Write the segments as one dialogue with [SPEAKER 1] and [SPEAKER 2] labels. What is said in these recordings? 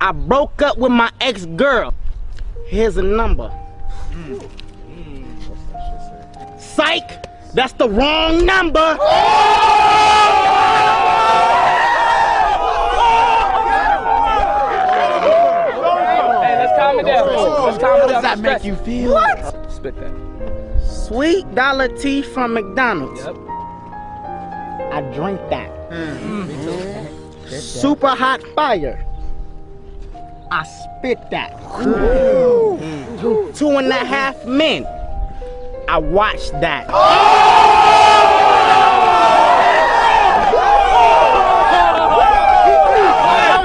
[SPEAKER 1] I broke up with my ex girl. Here's a number. Psych! That's the wrong number!
[SPEAKER 2] Hey, let's calm it down. Let's calm it down.
[SPEAKER 3] How does that make you feel?
[SPEAKER 1] What?
[SPEAKER 2] Spit that.
[SPEAKER 1] Sweet dollar tea from McDonald's.
[SPEAKER 2] Yep.
[SPEAKER 1] I drink that. Hmm. Mm-hmm. Super hot fire. I spit that. Two and a half men. I watched that.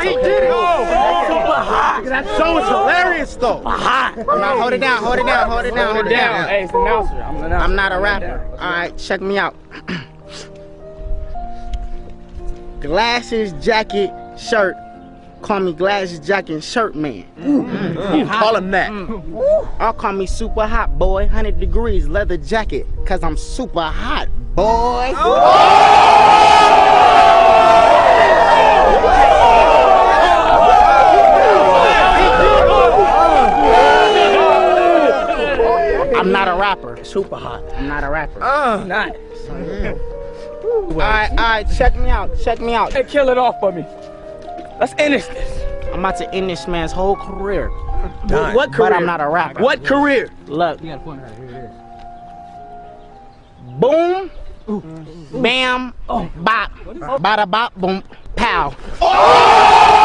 [SPEAKER 1] he did it. That show hilarious though. Hot. Now hold it down, hold it down, hold it down, hold it down.
[SPEAKER 2] Hey, it's the announcer. I'm the announcer.
[SPEAKER 1] I'm not a rapper. All right, check me out. glasses, jacket, shirt. Call me glasses, jacket, and shirt man.
[SPEAKER 3] Call him that.
[SPEAKER 1] I'll call me super hot boy, 100 degrees, leather jacket, cause I'm super hot, boy. I'm not a rapper. Super hot. I'm not a rapper. Uh.
[SPEAKER 2] Nice.
[SPEAKER 1] All right, all right, check me out, check me out.
[SPEAKER 2] Hey, kill it off for me. Let's end this.
[SPEAKER 1] I'm about to end this man's whole career.
[SPEAKER 3] Done.
[SPEAKER 2] What career?
[SPEAKER 1] But I'm not a rapper.
[SPEAKER 2] What career?
[SPEAKER 1] Look.
[SPEAKER 2] You got a point right here.
[SPEAKER 1] Boom. Bam. Bop. Bada bop. Boom. Pow.
[SPEAKER 4] Yo!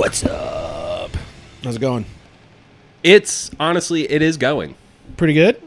[SPEAKER 5] What's up? How's it going?
[SPEAKER 6] It's honestly, it is going.
[SPEAKER 5] Pretty good.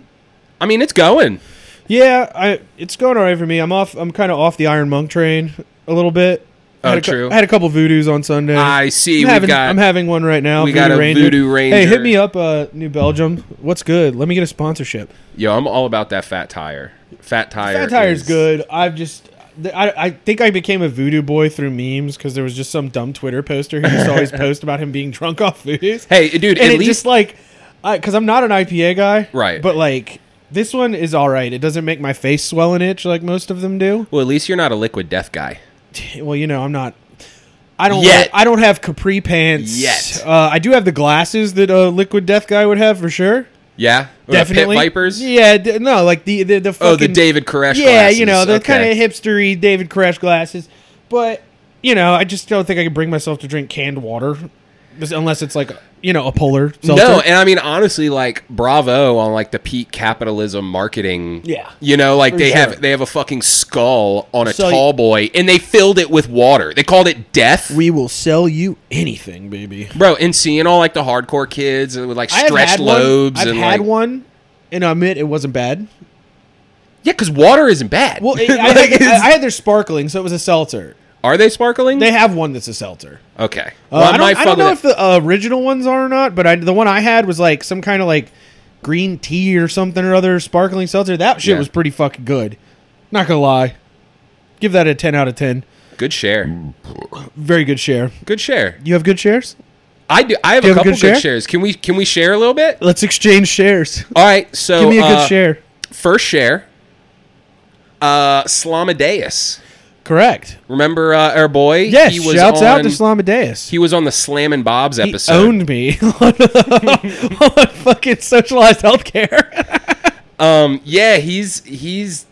[SPEAKER 6] I mean, it's going.
[SPEAKER 5] Yeah, I it's going all right for me. I'm off. I'm kind of off the Iron Monk train a little bit. I
[SPEAKER 6] Oh,
[SPEAKER 5] had a
[SPEAKER 6] true.
[SPEAKER 5] I had a couple voodoos on Sunday.
[SPEAKER 6] I see.
[SPEAKER 5] I'm
[SPEAKER 6] we
[SPEAKER 5] having,
[SPEAKER 6] got.
[SPEAKER 5] I'm having one right now.
[SPEAKER 6] we got a Voodoo Ranger.
[SPEAKER 5] Hey, hit me up, uh, New Belgium. What's good? Let me get a sponsorship.
[SPEAKER 6] yo, I'm all about that fat tire. Fat tire.
[SPEAKER 5] Fat Tire's
[SPEAKER 6] is-
[SPEAKER 5] good. I've just. I, I think I became a voodoo boy through memes because there was just some dumb Twitter poster who used to always post about him being drunk off voodoos.
[SPEAKER 6] Hey, dude.
[SPEAKER 5] and
[SPEAKER 6] at
[SPEAKER 5] it
[SPEAKER 6] least
[SPEAKER 5] just like, because I'm not an IPA guy,
[SPEAKER 6] Right.
[SPEAKER 5] But like, this one is all right. It doesn't make my face swell and itch like most of them do.
[SPEAKER 6] well, at least you're not a liquid death guy.
[SPEAKER 5] Well, you know, I'm not. I don't.
[SPEAKER 6] Yet.
[SPEAKER 5] I don't have capri pants
[SPEAKER 6] Yet.
[SPEAKER 5] Uh, I do have the glasses that a liquid death guy would have for sure.
[SPEAKER 6] Yeah,
[SPEAKER 5] Definitely.
[SPEAKER 6] Pit Vipers.
[SPEAKER 5] Yeah. D- no, like the the, the fucking,
[SPEAKER 6] Oh, the David Koresh.
[SPEAKER 5] Yeah, you know the
[SPEAKER 6] glasses.
[SPEAKER 5] kind of
[SPEAKER 6] Okay.
[SPEAKER 5] hipstery David Koresh glasses. But you know, I just don't think I can bring myself to drink canned water, unless it's like you know a polar. Seltzer.
[SPEAKER 6] No, and I mean honestly, like bravo on like the peak capitalism marketing.
[SPEAKER 5] Yeah.
[SPEAKER 6] you know, like they
[SPEAKER 5] sure.
[SPEAKER 6] have they have a fucking skull on a
[SPEAKER 5] So
[SPEAKER 6] tall boy, and they filled it with water. They called it death,
[SPEAKER 5] we will sell you anything, baby.
[SPEAKER 6] bro. And seeing all like the hardcore kids with like stretched
[SPEAKER 5] had
[SPEAKER 6] lobes
[SPEAKER 5] one. I've
[SPEAKER 6] and
[SPEAKER 5] had
[SPEAKER 6] like
[SPEAKER 5] one, and I admit it wasn't bad.
[SPEAKER 6] yeah, because water isn't bad.
[SPEAKER 5] Well, I,
[SPEAKER 6] Like,
[SPEAKER 5] I, had, I had their sparkling, so it was a seltzer.
[SPEAKER 6] Are they sparkling?
[SPEAKER 5] They have one that's a seltzer.
[SPEAKER 6] okay.
[SPEAKER 5] Uh,
[SPEAKER 6] Well,
[SPEAKER 5] I, don't, I don't know if the uh, original ones are or not, but I, the one I had was like some kind of like green tea or something or other sparkling seltzer. That shit
[SPEAKER 6] Yeah.
[SPEAKER 5] was pretty fucking good. Not gonna lie, give that a ten out of ten.
[SPEAKER 6] good share.
[SPEAKER 5] Very good share.
[SPEAKER 6] Good share.
[SPEAKER 5] You have good shares.
[SPEAKER 6] I do. I have
[SPEAKER 5] Do
[SPEAKER 6] a
[SPEAKER 5] have a
[SPEAKER 6] couple
[SPEAKER 5] good
[SPEAKER 6] good,
[SPEAKER 5] share?
[SPEAKER 6] shares. Can we can we share a little bit?
[SPEAKER 5] Let's exchange shares.
[SPEAKER 6] All right. So
[SPEAKER 5] Give me a good
[SPEAKER 6] uh,
[SPEAKER 5] share.
[SPEAKER 6] First share. Uh, Slamadeus.
[SPEAKER 5] Correct.
[SPEAKER 6] Remember uh, our boy?
[SPEAKER 5] Yes.
[SPEAKER 6] He was
[SPEAKER 5] shouts
[SPEAKER 6] on,
[SPEAKER 5] out to Slamadeus.
[SPEAKER 6] He was on the Slam and Bob's
[SPEAKER 5] He
[SPEAKER 6] episode.
[SPEAKER 5] owned me on, on fucking socialized healthcare.
[SPEAKER 6] um, yeah, he's he's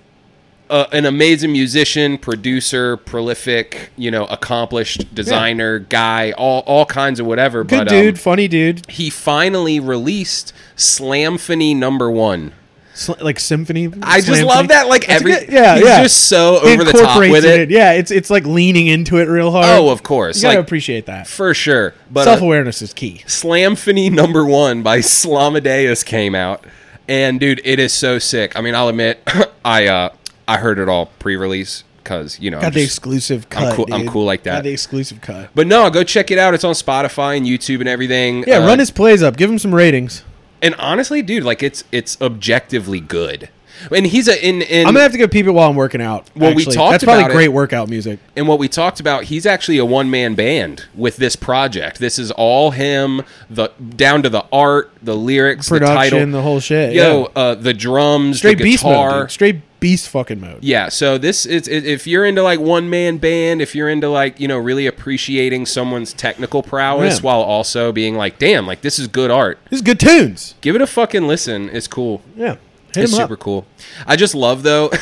[SPEAKER 6] uh, an amazing musician, producer, prolific, you know, accomplished designer, guy, all all kinds of whatever.
[SPEAKER 5] good
[SPEAKER 6] but
[SPEAKER 5] dude,
[SPEAKER 6] um,
[SPEAKER 5] funny dude.
[SPEAKER 6] he finally released Slamphony Number One.
[SPEAKER 5] Sl- like symphony.
[SPEAKER 6] I just
[SPEAKER 5] symphony.
[SPEAKER 6] love that. Like every,
[SPEAKER 5] good- yeah,
[SPEAKER 6] he's
[SPEAKER 5] yeah.
[SPEAKER 6] just so over the top with it.
[SPEAKER 5] Yeah, it's it's like leaning into it real hard.
[SPEAKER 6] Oh, of course,
[SPEAKER 5] You gotta
[SPEAKER 6] like
[SPEAKER 5] appreciate that.
[SPEAKER 6] for sure. But uh,
[SPEAKER 5] Self awareness is key.
[SPEAKER 6] Slamphony number one by Slamadeus came out, and dude, it is so sick. I mean, I'll admit, I uh, I heard it all pre-release because you know, I'm
[SPEAKER 5] Got the
[SPEAKER 6] just-
[SPEAKER 5] exclusive cut.
[SPEAKER 6] cool- I'm cool like that.
[SPEAKER 5] Got the exclusive cut.
[SPEAKER 6] but no, go check it out. It's on Spotify and YouTube and everything.
[SPEAKER 5] Yeah,
[SPEAKER 6] Uh,
[SPEAKER 5] run his plays up. Give him some ratings.
[SPEAKER 6] And honestly, dude, like it's it's objectively good. And he's a in in
[SPEAKER 5] I'm gonna have to give peep it while I'm working out.
[SPEAKER 6] Well, we talked
[SPEAKER 5] That's probably
[SPEAKER 6] about it.
[SPEAKER 5] great workout music.
[SPEAKER 6] and what we talked about, he's actually a one man band with this project. This is all him, the down to the art, the lyrics, the
[SPEAKER 5] Production,
[SPEAKER 6] title,
[SPEAKER 5] the whole shit.
[SPEAKER 6] Yo,
[SPEAKER 5] yeah.
[SPEAKER 6] uh, the drums,
[SPEAKER 5] straight
[SPEAKER 6] the
[SPEAKER 5] beast
[SPEAKER 6] guitar.
[SPEAKER 5] mode. Dude. Straight beast fucking mode.
[SPEAKER 6] Yeah, so this is if you're into like one man band, if you're into like you know really appreciating someone's technical prowess
[SPEAKER 5] Yeah.
[SPEAKER 6] while also being like, damn, like this is good art.
[SPEAKER 5] This is good tunes.
[SPEAKER 6] Give it a fucking listen. It's cool.
[SPEAKER 5] Yeah, hit
[SPEAKER 6] it's super
[SPEAKER 5] up.
[SPEAKER 6] cool. I just love though.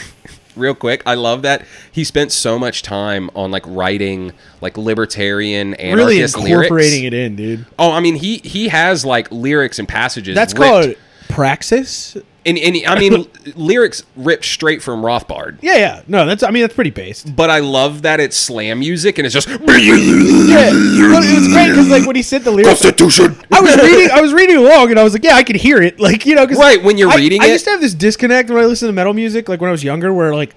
[SPEAKER 6] Real quick, I love that he spent so much time on like writing like libertarian
[SPEAKER 5] and
[SPEAKER 6] Really
[SPEAKER 5] incorporating
[SPEAKER 6] lyrics.
[SPEAKER 5] it in, dude.
[SPEAKER 6] Oh, I mean he he has like lyrics and passages.
[SPEAKER 5] That's
[SPEAKER 6] ripped-
[SPEAKER 5] called praxis.
[SPEAKER 6] And, and I mean lyrics ripped straight from Rothbard.
[SPEAKER 5] Yeah, yeah. No, that's. I mean, that's pretty based.
[SPEAKER 6] But I love that it's slam music and it's just
[SPEAKER 5] Yeah, well, it was great because like when he said the lyrics,
[SPEAKER 3] Constitution.
[SPEAKER 5] I was reading, I was reading along, and I was like, yeah, I could hear it. Like you know,
[SPEAKER 6] Right, when you're
[SPEAKER 5] I-
[SPEAKER 6] reading
[SPEAKER 5] I
[SPEAKER 6] it-
[SPEAKER 5] used to have this disconnect when I listened to metal music, like when I was younger, where like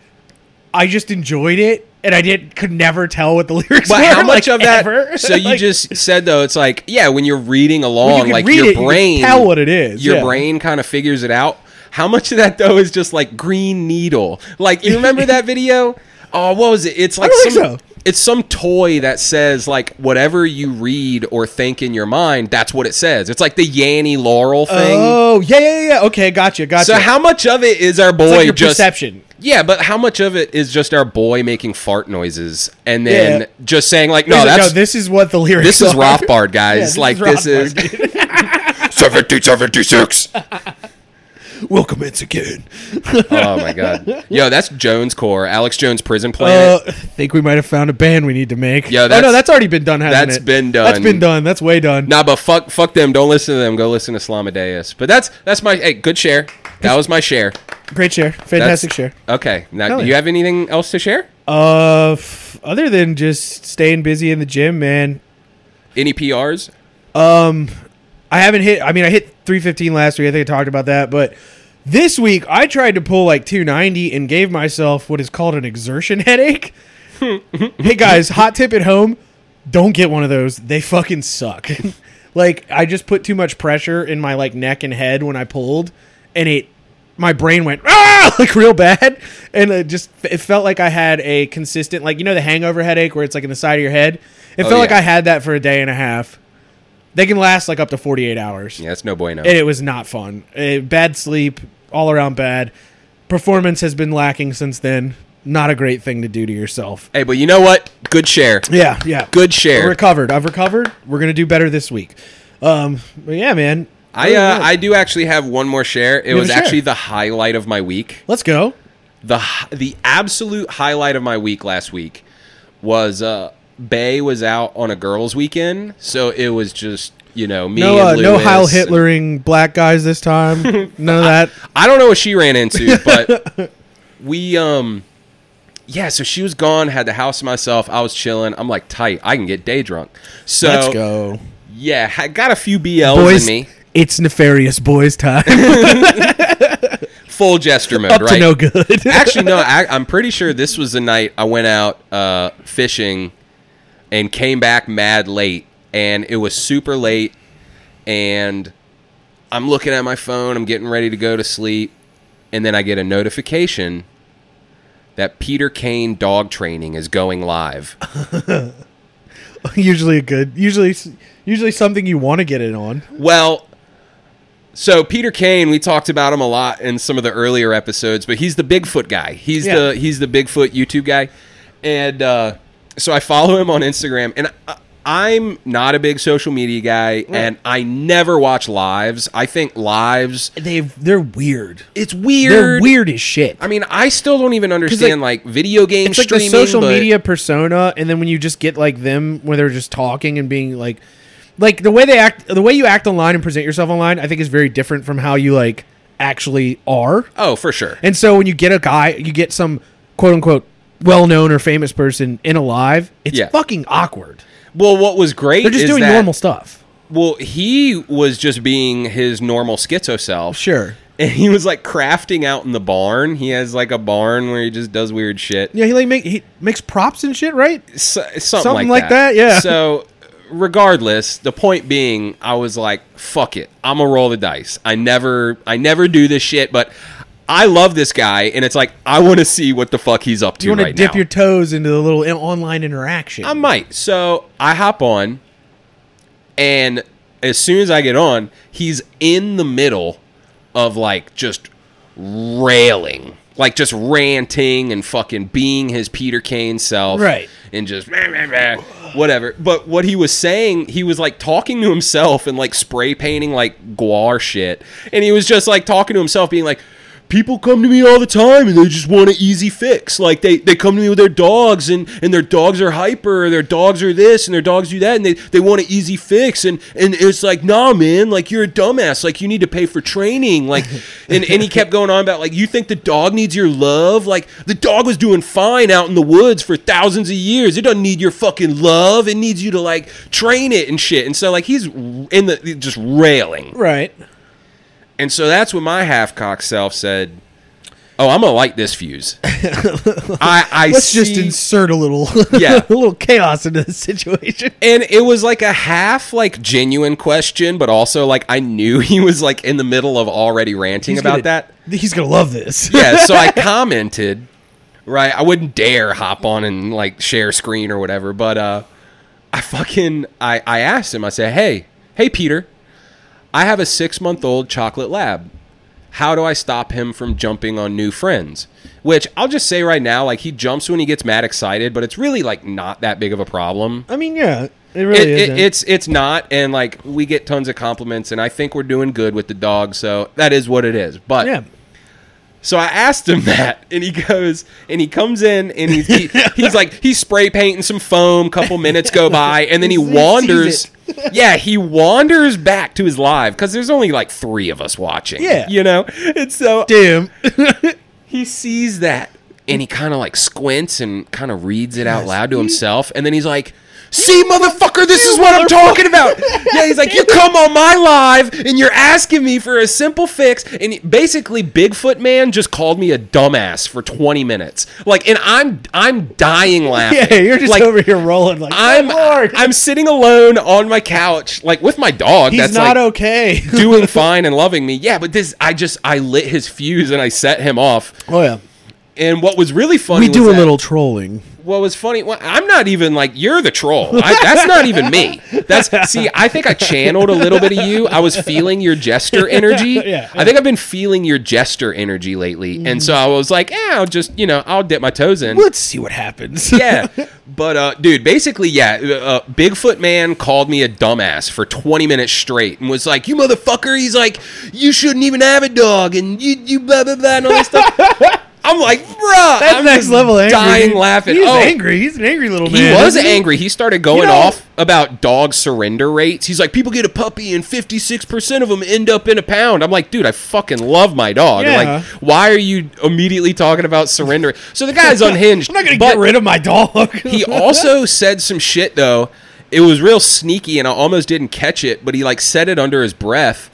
[SPEAKER 5] I just enjoyed it, and I didn't could never tell what the lyrics
[SPEAKER 6] But
[SPEAKER 5] were.
[SPEAKER 6] how much
[SPEAKER 5] like,
[SPEAKER 6] of that?
[SPEAKER 5] ever.
[SPEAKER 6] So you
[SPEAKER 5] Like,
[SPEAKER 6] just said though, it's like yeah, when you're reading along,
[SPEAKER 5] can
[SPEAKER 6] like your
[SPEAKER 5] it, you
[SPEAKER 6] brain
[SPEAKER 5] tell what it is,
[SPEAKER 6] Your
[SPEAKER 5] yeah.
[SPEAKER 6] brain kind of figures it out. How much of that though is just like green needle? Like you remember that video? Oh, what was it? It's like
[SPEAKER 5] don't
[SPEAKER 6] some.
[SPEAKER 5] think so.
[SPEAKER 6] It's some toy that says like whatever you read or think in your mind, that's what it says. It's like the Yanny Laurel thing.
[SPEAKER 5] Oh yeah, yeah, yeah. Okay, gotcha, gotcha.
[SPEAKER 6] so how much of it is our boy
[SPEAKER 5] it's like your
[SPEAKER 6] just
[SPEAKER 5] perception?
[SPEAKER 6] Yeah, but how much of it is just our boy making fart noises and then
[SPEAKER 5] Yeah.
[SPEAKER 6] just saying like,
[SPEAKER 5] He's
[SPEAKER 6] no, that's
[SPEAKER 5] no, this is what the lyrics.
[SPEAKER 6] this is
[SPEAKER 5] are.
[SPEAKER 6] Rothbard,
[SPEAKER 5] Yeah,
[SPEAKER 6] guys. like this
[SPEAKER 5] Rothbard,
[SPEAKER 6] is
[SPEAKER 5] dude.
[SPEAKER 3] 1776.
[SPEAKER 5] We'll commence again.
[SPEAKER 6] oh my god, yo, that's Jones Core, Alex Jones Prison Planet.
[SPEAKER 5] Uh, think we might have found a band we need to make.
[SPEAKER 6] Yeah,
[SPEAKER 5] oh
[SPEAKER 6] that's-
[SPEAKER 5] no, that's already been done, hasn't
[SPEAKER 6] that's
[SPEAKER 5] it?
[SPEAKER 6] been
[SPEAKER 5] That's
[SPEAKER 6] done.
[SPEAKER 5] been done. That's way done.
[SPEAKER 6] nah, but fuck, fuck them. Don't listen to them. Go listen to Slamadeus. But that's that's my hey, good share. That was my share.
[SPEAKER 5] Great share, fantastic
[SPEAKER 6] That's-
[SPEAKER 5] share.
[SPEAKER 6] Okay, now
[SPEAKER 5] Hell
[SPEAKER 6] do
[SPEAKER 5] yeah.
[SPEAKER 6] you have anything else to share?
[SPEAKER 5] Uh, f- other than just staying busy in the gym, man.
[SPEAKER 6] Any PRs?
[SPEAKER 5] Um, I haven't hit. I mean, I hit 315 last week. I think I talked about that, but this week I tried to pull like 290 and gave myself what is called an exertion headache. hey guys, hot tip at home: don't get one of those. They fucking suck. like I just put too much pressure in my like neck and head when I pulled, and it. My brain went ah like real bad, and it just it felt like I had a consistent like you know the hangover headache where it's like in the side of your head. It
[SPEAKER 6] Oh,
[SPEAKER 5] felt like. I had that for a day and a half. They can last like up to 48 hours.
[SPEAKER 6] Yeah, it's no bueno.
[SPEAKER 5] And it was not fun. Bad sleep, all around bad. Performance has been lacking since then. Not a great thing to do to yourself.
[SPEAKER 6] hey, but you know what? Good share.
[SPEAKER 5] Yeah, yeah.
[SPEAKER 6] Good share.
[SPEAKER 5] I recovered. I've recovered. We're gonna do better this week. Um, but yeah, man.
[SPEAKER 6] I uh, I do actually have one more share. It was
[SPEAKER 5] share.
[SPEAKER 6] actually the highlight of my week.
[SPEAKER 5] let's go.
[SPEAKER 6] the the absolute highlight of my week last week was uh Bay was out on a girls' weekend, so it was just you know me
[SPEAKER 5] No, uh,
[SPEAKER 6] and
[SPEAKER 5] no Heil
[SPEAKER 6] and-
[SPEAKER 5] Hitlering black guys this time. None of that.
[SPEAKER 6] I don't know what she ran into, but we um yeah, so she was gone, had the house to myself. I was chilling. I'm like tight. I can get day drunk. So
[SPEAKER 5] Let's go,
[SPEAKER 6] yeah, I got a few BLs
[SPEAKER 5] boys.
[SPEAKER 6] in me.
[SPEAKER 5] It's nefarious boys time.
[SPEAKER 6] Full gesture mode,
[SPEAKER 5] Up
[SPEAKER 6] right?
[SPEAKER 5] to no good.
[SPEAKER 6] Actually, no. I, I'm pretty sure this was the night I went out uh, fishing and came back mad late, and it was super late. And I'm looking at my phone. I'm getting ready to go to sleep, and then I get a notification that Peter Caine dog training is going live.
[SPEAKER 5] usually a good. Usually, usually something you want to get it on.
[SPEAKER 6] Well, so Peter Caine, we talked about him a lot in some of the earlier episodes, but he's the Bigfoot guy. He's
[SPEAKER 5] Yeah.
[SPEAKER 6] the he's the Bigfoot YouTube guy, and uh, so I follow him on Instagram, and I, I'm not a big social media guy, and I never watch lives. I think lives,
[SPEAKER 5] They they're weird.
[SPEAKER 6] it's weird.
[SPEAKER 5] They're weird as shit.
[SPEAKER 6] I mean, I still don't even understand like, video game
[SPEAKER 5] it's like the social
[SPEAKER 6] but-
[SPEAKER 5] media persona, and then when you just get like them, where they're just talking and being like, like the way they act, the way you act online and present yourself online, I think is very different from how you like actually are.
[SPEAKER 6] Oh, for sure.
[SPEAKER 5] And so when you get a guy, you get some quote unquote well known or famous person in alive, it's
[SPEAKER 6] Yeah.
[SPEAKER 5] fucking awkward.
[SPEAKER 6] Well, what was great
[SPEAKER 5] They're just
[SPEAKER 6] is
[SPEAKER 5] doing
[SPEAKER 6] that-
[SPEAKER 5] normal stuff.
[SPEAKER 6] Well, he was just being his normal schizo self.
[SPEAKER 5] Sure.
[SPEAKER 6] And he was like crafting out in the barn. He has like a barn where he just does weird shit.
[SPEAKER 5] Yeah, he like make he makes props and shit, right?
[SPEAKER 6] S- something,
[SPEAKER 5] Something
[SPEAKER 6] like,
[SPEAKER 5] like that, yeah.
[SPEAKER 6] So, regardless, the point being, I was like, "Fuck it, I'm gonna roll the dice." I never, I never do this shit, but I love this guy, and it's like I want to see what the fuck he's up to
[SPEAKER 5] You want to dip
[SPEAKER 6] now.
[SPEAKER 5] your toes into the little online interaction.
[SPEAKER 6] I might. So I hop on, and as soon as I get on, he's in the middle of like just railing, like just ranting and fucking being his Peter Caine self,
[SPEAKER 5] Right.
[SPEAKER 6] And just whatever. But what he was saying, he was like talking to himself and like spray painting like guar shit, and he was just like talking to himself, being like people come to me all the time and they just want an easy fix. Like they, they come to me with their dogs and, and their dogs are hyper, or their dogs are this and their dogs do that and they, they want an easy fix and, and it's like, nah man, like you're a dumbass. Like you need to pay for training. Like and, and he kept going on about like you think the dog needs your love? Like the dog was doing fine out in the woods for thousands of years. It doesn't need your fucking love. It needs you to like train it and shit. And so like he's in the just railing.
[SPEAKER 5] right.
[SPEAKER 6] And so that's when my half cock self said, "Oh, I'm gonna light this fuse." I, I
[SPEAKER 5] Let's just insert a little
[SPEAKER 6] Yeah.
[SPEAKER 5] a little chaos into the situation.
[SPEAKER 6] and it was like a half like genuine question, but also like I knew he was like in the middle of already ranting
[SPEAKER 5] He's
[SPEAKER 6] about
[SPEAKER 5] gonna-
[SPEAKER 6] that.
[SPEAKER 5] He's gonna love this.
[SPEAKER 6] Yeah, so I commented, right? I wouldn't dare hop on and like share screen or whatever, but uh I fucking I I asked him. I said, "Hey, hey Peter, I have a 6-month-old chocolate lab. How do I stop him from jumping on new friends?" Which I'll just say right now, like he jumps when he gets mad excited, but it's really like not that big of a problem.
[SPEAKER 5] I mean, yeah, it really
[SPEAKER 6] It,
[SPEAKER 5] is.
[SPEAKER 6] it, it's it's not, and like we get tons of compliments, and I think we're doing good with the dog, so that is what it is. But
[SPEAKER 5] yeah.
[SPEAKER 6] so I asked him that, and he goes, and he comes in, and he's he, he's like he's spray painting some foam. Couple minutes go by, and then he
[SPEAKER 5] He
[SPEAKER 6] wanders. yeah, he wanders back to his live because there's only like three of us watching.
[SPEAKER 5] Yeah.
[SPEAKER 6] you know, and so
[SPEAKER 5] Damn.
[SPEAKER 6] he sees that, and he kind of like squints and kind of reads it out loud to himself, and then he's like. See, motherfucker, this is what I'm talking about. Yeah, he's like, you come on my live and you're asking me for a simple fix. And basically, Bigfoot man just called me a dumbass for 20 minutes. Like, and I'm I'm dying laughing.
[SPEAKER 5] yeah, you're just
[SPEAKER 6] like,
[SPEAKER 5] over here rolling like oh,
[SPEAKER 6] I'm
[SPEAKER 5] "Oh, Lord.
[SPEAKER 6] I'm sitting alone on my couch, like with my dog.
[SPEAKER 5] He's
[SPEAKER 6] that's
[SPEAKER 5] not
[SPEAKER 6] like,
[SPEAKER 5] okay.
[SPEAKER 6] doing fine and loving me. Yeah, but this, I just, I lit his fuse and I set him off.
[SPEAKER 5] oh yeah.
[SPEAKER 6] And what was really funny,
[SPEAKER 5] We do a
[SPEAKER 6] that-
[SPEAKER 5] little trolling.
[SPEAKER 6] What was funny? Well, I'm not even like you're the troll. I, that's not even me. That's see. I think I channeled a little bit of you. I was feeling your jester energy.
[SPEAKER 5] Yeah,
[SPEAKER 6] I think I've been feeling your jester energy lately, and so I was like, "Yeah, I'll just you know, I'll dip my toes in."
[SPEAKER 5] Let's see what happens.
[SPEAKER 6] yeah. But uh, dude, basically, yeah. Uh, Bigfoot man called me a dumbass for 20 minutes straight and was like, "You motherfucker!" He's like, "You shouldn't even have a dog," and you you blah blah blah and all this stuff. I'm like, bruh,
[SPEAKER 5] That's
[SPEAKER 6] I'm
[SPEAKER 5] next level angry.
[SPEAKER 6] dying laughing.
[SPEAKER 5] He's
[SPEAKER 6] oh,
[SPEAKER 5] angry. He's an angry little man. he was
[SPEAKER 6] angry. He started going
[SPEAKER 5] You know-
[SPEAKER 6] off about dog surrender rates. He's like, people get a puppy and 56% of them end up in a pound. I'm like, dude, I fucking love my dog.
[SPEAKER 5] Yeah.
[SPEAKER 6] Like, why are you immediately talking about surrender? So the guy's unhinged.
[SPEAKER 5] I'm not gonna get rid of my dog.
[SPEAKER 6] he also said some shit, though. It was real sneaky, and I almost didn't catch it, but he, like, said it under his breath.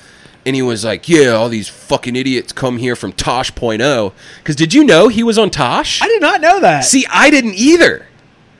[SPEAKER 6] And he was like, yeah, all these fucking idiots come here from Tosh.0. Because did you know he was on Tosh?
[SPEAKER 5] I did not know that.
[SPEAKER 6] See, I didn't either.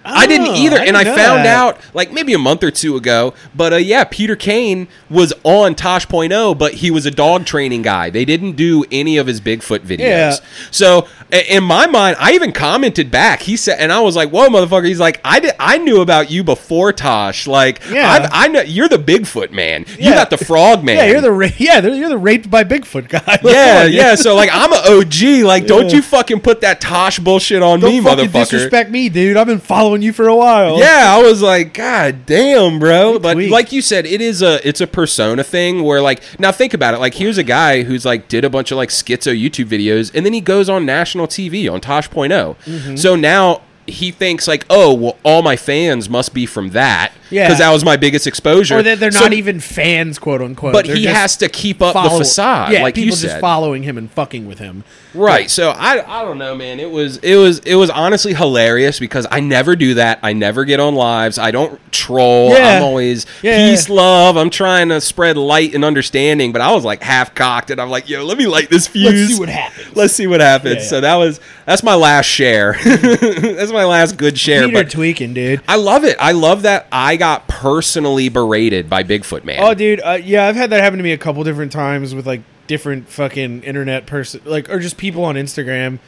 [SPEAKER 6] I didn't
[SPEAKER 5] Oh,
[SPEAKER 6] either,
[SPEAKER 5] I
[SPEAKER 6] and I
[SPEAKER 5] didn't
[SPEAKER 6] found
[SPEAKER 5] that.
[SPEAKER 6] out like maybe a month or two ago. But uh, yeah, Peter Caine was on Tosh.0, but he was a dog training guy. They didn't do any of his Bigfoot videos.
[SPEAKER 5] Yeah.
[SPEAKER 6] So in my mind, I even commented back. He said, and I was like, "Whoa, motherfucker!" He's like, "I did, I knew about you before Tosh. Like,
[SPEAKER 5] Yeah.
[SPEAKER 6] I've, I know you're the Bigfoot man. You got the frog man.
[SPEAKER 5] yeah, you're the ra- yeah, you're the raped by Bigfoot guy.
[SPEAKER 6] Yeah, yeah. So like, I'm an OG. Like, don't you fucking put that Tosh bullshit on
[SPEAKER 5] Don't
[SPEAKER 6] me, motherfucker.
[SPEAKER 5] disrespect me, dude. I've been following you for a while.
[SPEAKER 6] Yeah, I was like, God damn, bro. But
[SPEAKER 5] Tweet.
[SPEAKER 6] like you said, it is a it's a persona thing where like now think about it. Like here's a guy who's like did a bunch of like schizo YouTube videos and then he goes on national TV on Tosh.0.
[SPEAKER 5] Mm-hmm.
[SPEAKER 6] So now he thinks like, oh, well, all my fans must be from that,
[SPEAKER 5] Yeah.
[SPEAKER 6] because that was my biggest exposure.
[SPEAKER 5] or that they're
[SPEAKER 6] So-
[SPEAKER 5] not even fans, quote unquote.
[SPEAKER 6] But
[SPEAKER 5] They're
[SPEAKER 6] he has to keep up
[SPEAKER 5] follow-
[SPEAKER 6] the facade,
[SPEAKER 5] Yeah,
[SPEAKER 6] like you
[SPEAKER 5] people
[SPEAKER 6] said.
[SPEAKER 5] just following him and fucking with him.
[SPEAKER 6] Right. So I I don't know, man. It was it was it was honestly hilarious because I never do that. I never get on lives. I don't troll.
[SPEAKER 5] Yeah.
[SPEAKER 6] I'm always
[SPEAKER 5] Yeah.
[SPEAKER 6] peace, love. I'm trying to spread light and understanding. But I was like half cocked, and I'm like, yo, let me light this fuse.
[SPEAKER 5] Let's see what happens.
[SPEAKER 6] Let's see what happens.
[SPEAKER 5] Yeah.
[SPEAKER 6] So that was that's my last share. that's my last good share.
[SPEAKER 5] Peter
[SPEAKER 6] But
[SPEAKER 5] tweaking, dude.
[SPEAKER 6] I love it. I love that I got personally berated by Bigfoot man.
[SPEAKER 5] Oh, dude. Uh, yeah, I've had that happen to me a couple different times with like different fucking internet person, like or just people on Instagram.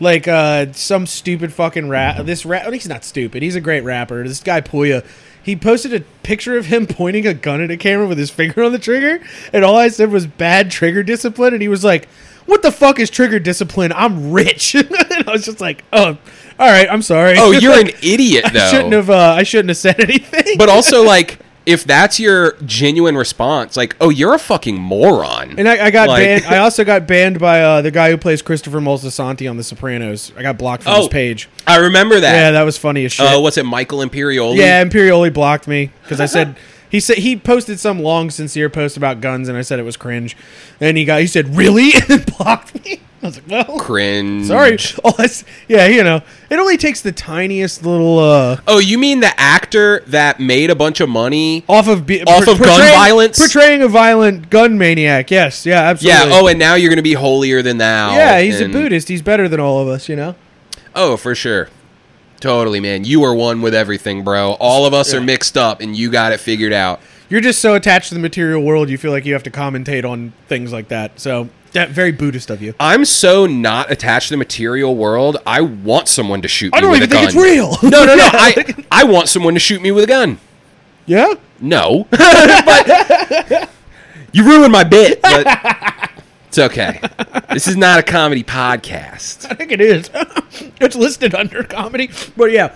[SPEAKER 5] Like uh some stupid fucking rap. This rap. He's not stupid. He's a great rapper. This guy Puya. He posted a picture of him pointing a gun at a camera with his finger on the trigger, and all I said was bad trigger discipline, and he was like, "What the fuck is trigger discipline? I'm rich." and I was just like, "Oh, all right. I'm sorry."
[SPEAKER 6] Oh, you're an idiot though.
[SPEAKER 5] I shouldn't have. Uh, I shouldn't have said anything.
[SPEAKER 6] but also like if that's your genuine response, like, oh, you're a fucking moron.
[SPEAKER 5] And I, I got
[SPEAKER 6] Like-
[SPEAKER 5] banned. I also got banned by uh, the guy who plays Christopher Moltisanti on The Sopranos. I got blocked from
[SPEAKER 6] Oh,
[SPEAKER 5] his page.
[SPEAKER 6] I remember that.
[SPEAKER 5] Yeah, that was funny as shit.
[SPEAKER 6] Uh, what's it, Michael Imperioli?
[SPEAKER 5] yeah, Imperioli blocked me because I said he said he posted some long, sincere post about guns, and I said it was cringe. And he got he said really and then blocked me. I was like, well,
[SPEAKER 6] Cringe.
[SPEAKER 5] sorry. Oh, that's, yeah, you know, it only takes the tiniest little uh,
[SPEAKER 6] Oh, you mean the actor that made a bunch of money?
[SPEAKER 5] off of be,
[SPEAKER 6] Off of gun violence?
[SPEAKER 5] portraying a violent gun maniac. Yes, yeah, absolutely.
[SPEAKER 6] Yeah. Oh, and now you're gonna be holier than thou.
[SPEAKER 5] yeah, he's
[SPEAKER 6] and-
[SPEAKER 5] a Buddhist. He's better than all of us, you know.
[SPEAKER 6] Oh, for sure. Totally, man. You are one with everything, bro. All of us are mixed up, and you got it figured out.
[SPEAKER 5] You're just so attached to the material world, you feel like you have to commentate on things like that. So that very Buddhist of you.
[SPEAKER 6] I'm so not attached to the material world. I want someone to shoot me
[SPEAKER 5] I don't even think
[SPEAKER 6] gun.
[SPEAKER 5] it's real.
[SPEAKER 6] No, no, no.
[SPEAKER 5] Yeah.
[SPEAKER 6] I I want someone to shoot me with a gun.
[SPEAKER 5] Yeah,
[SPEAKER 6] No. but you ruined my bit, but it's okay. This is not a comedy podcast.
[SPEAKER 5] I think it is. it's listed under comedy, but yeah.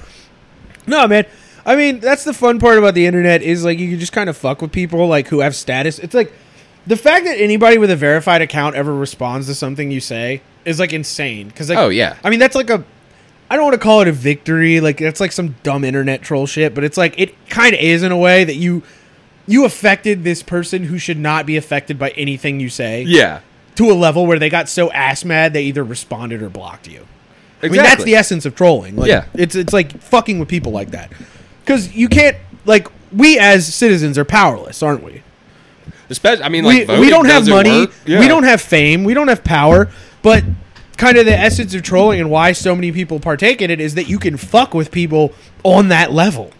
[SPEAKER 5] No, man. I mean, that's the fun part about the internet is like you can just kind of fuck with people like who have status. It's like the fact that anybody with a verified account ever responds to something you say is like insane. Because like,
[SPEAKER 6] Oh, yeah.
[SPEAKER 5] I mean that's like a. I don't want to call it a victory. Like that's like some dumb internet troll shit, but it's like it kind of is in a way that you you affected this person who should not be affected by anything you say
[SPEAKER 6] Yeah.
[SPEAKER 5] To a level where they got so ass mad they either responded or blocked you. I mean, that's the essence of trolling. Like,
[SPEAKER 6] Yeah.
[SPEAKER 5] it's it's like fucking with people like that because you can't like we as citizens are powerless, aren't we?
[SPEAKER 6] Especially, I mean,
[SPEAKER 5] we
[SPEAKER 6] like voting
[SPEAKER 5] we don't have money.
[SPEAKER 6] Yeah.
[SPEAKER 5] we don't have fame, we don't have power, but kind of the essence of trolling and why so many people partake in it is that you can fuck with people on that level.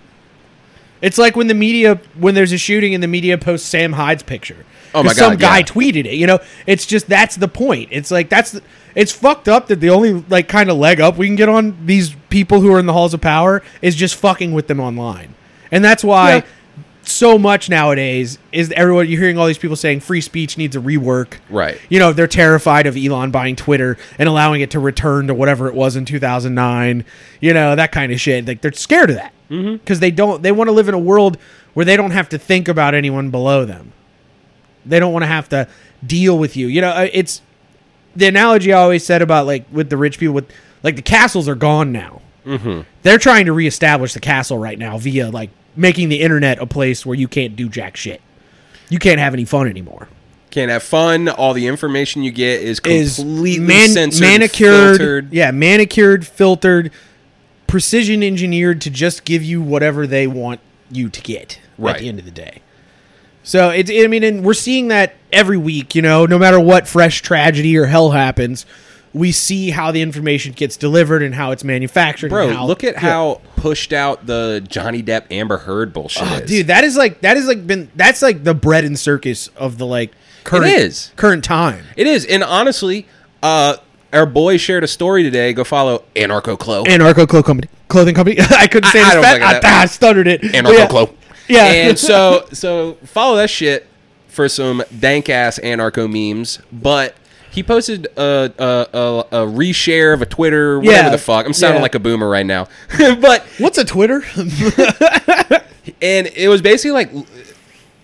[SPEAKER 5] It's like when the media, when there's a shooting and the media posts Sam Hyde's picture.
[SPEAKER 6] Oh my
[SPEAKER 5] 'Cause Some guy
[SPEAKER 6] yeah.
[SPEAKER 5] tweeted it. You know, it's just that's the point. It's like that's the, it's fucked up that the only like kind of leg up we can get on these people who are in the halls of power is just fucking with them online, and that's why
[SPEAKER 6] Yeah.
[SPEAKER 5] so much nowadays is everyone you're hearing all these people saying free speech needs a rework.
[SPEAKER 6] Right.
[SPEAKER 5] You know, they're terrified of Elon buying Twitter and allowing it to return to whatever it was in 2009. You know, that kind of shit. Like they're scared of that mm-hmm. because they don't. They want to live in a world where they don't have to think about anyone below them. They don't want to have to deal with you. You know, uh, it's the analogy I always said about like with the rich people with like the castles are gone now. Mm-hmm. They're trying to reestablish the castle right now via like making the internet a place where you can't do jack shit. You can't have any fun anymore.
[SPEAKER 6] Can't have fun. All the information you get is
[SPEAKER 5] Is
[SPEAKER 6] completely
[SPEAKER 5] man-
[SPEAKER 6] censored,
[SPEAKER 5] manicured,
[SPEAKER 6] filtered.
[SPEAKER 5] yeah, manicured, filtered, precision engineered to just give you whatever they want you to get
[SPEAKER 6] right.
[SPEAKER 5] at the end of the day. So it's I mean, and we're seeing that every week. You know, no matter what fresh tragedy or hell happens, we see how the information gets delivered and how it's manufactured.
[SPEAKER 6] Bro,
[SPEAKER 5] how,
[SPEAKER 6] look at
[SPEAKER 5] Yeah.
[SPEAKER 6] how pushed out the Johnny Depp Amber Heard bullshit
[SPEAKER 5] Oh,
[SPEAKER 6] is.
[SPEAKER 5] dude, that is like that is like been that's like the bread and circus of the like current
[SPEAKER 6] is.
[SPEAKER 5] current time.
[SPEAKER 6] It is, and honestly, uh, our boy shared a story today. Go follow Anarcho Clo.
[SPEAKER 5] Anarcho Clo company. Clothing company. I couldn't say
[SPEAKER 6] I-
[SPEAKER 5] it
[SPEAKER 6] I I-
[SPEAKER 5] I stuttered it.
[SPEAKER 6] Anarcho
[SPEAKER 5] Clo. yeah. Yeah.
[SPEAKER 6] And so, so follow that shit for some dank ass anarcho memes. But he posted a, a, a, a reshare of a Twitter, whatever
[SPEAKER 5] Yeah.
[SPEAKER 6] the fuck. I'm sounding
[SPEAKER 5] Yeah.
[SPEAKER 6] like a boomer right now, but
[SPEAKER 5] What's a Twitter?
[SPEAKER 6] and it was basically like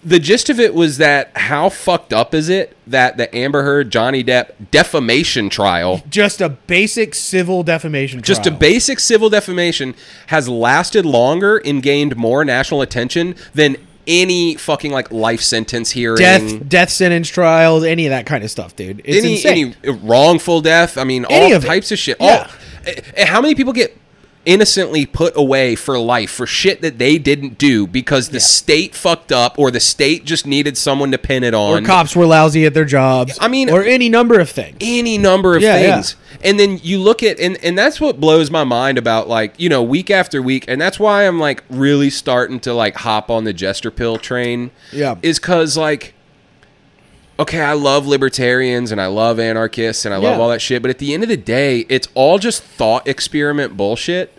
[SPEAKER 6] the gist of it was that how fucked up is it that the Amber Heard Johnny Depp defamation trial,
[SPEAKER 5] Just a basic civil defamation.
[SPEAKER 6] just a basic civil defamation, has lasted longer and gained more national attention than any fucking like life sentence hearing.
[SPEAKER 5] death death sentence trials, any of that kind of stuff, dude. It's
[SPEAKER 6] any,
[SPEAKER 5] insane.
[SPEAKER 6] any wrongful death. I mean,
[SPEAKER 5] Any
[SPEAKER 6] all
[SPEAKER 5] of it.
[SPEAKER 6] types of shit.
[SPEAKER 5] Yeah.
[SPEAKER 6] All, eh, eh, how many people get innocently put away for life for shit that they didn't do because the state fucked up or the state just needed someone to pin it on.
[SPEAKER 5] or cops were lousy at their jobs.
[SPEAKER 6] I mean-
[SPEAKER 5] or any number of things.
[SPEAKER 6] any number of
[SPEAKER 5] Yeah, yeah.
[SPEAKER 6] things. And then you look at and and that's what blows my mind about like, you know, week after week and that's why I'm like really starting to like hop on the jester pill train.
[SPEAKER 5] Yeah.
[SPEAKER 6] Is cuz like okay, I love libertarians and I love anarchists and I love
[SPEAKER 5] Yeah.
[SPEAKER 6] all that shit, but at the end of the day, it's all just thought experiment bullshit.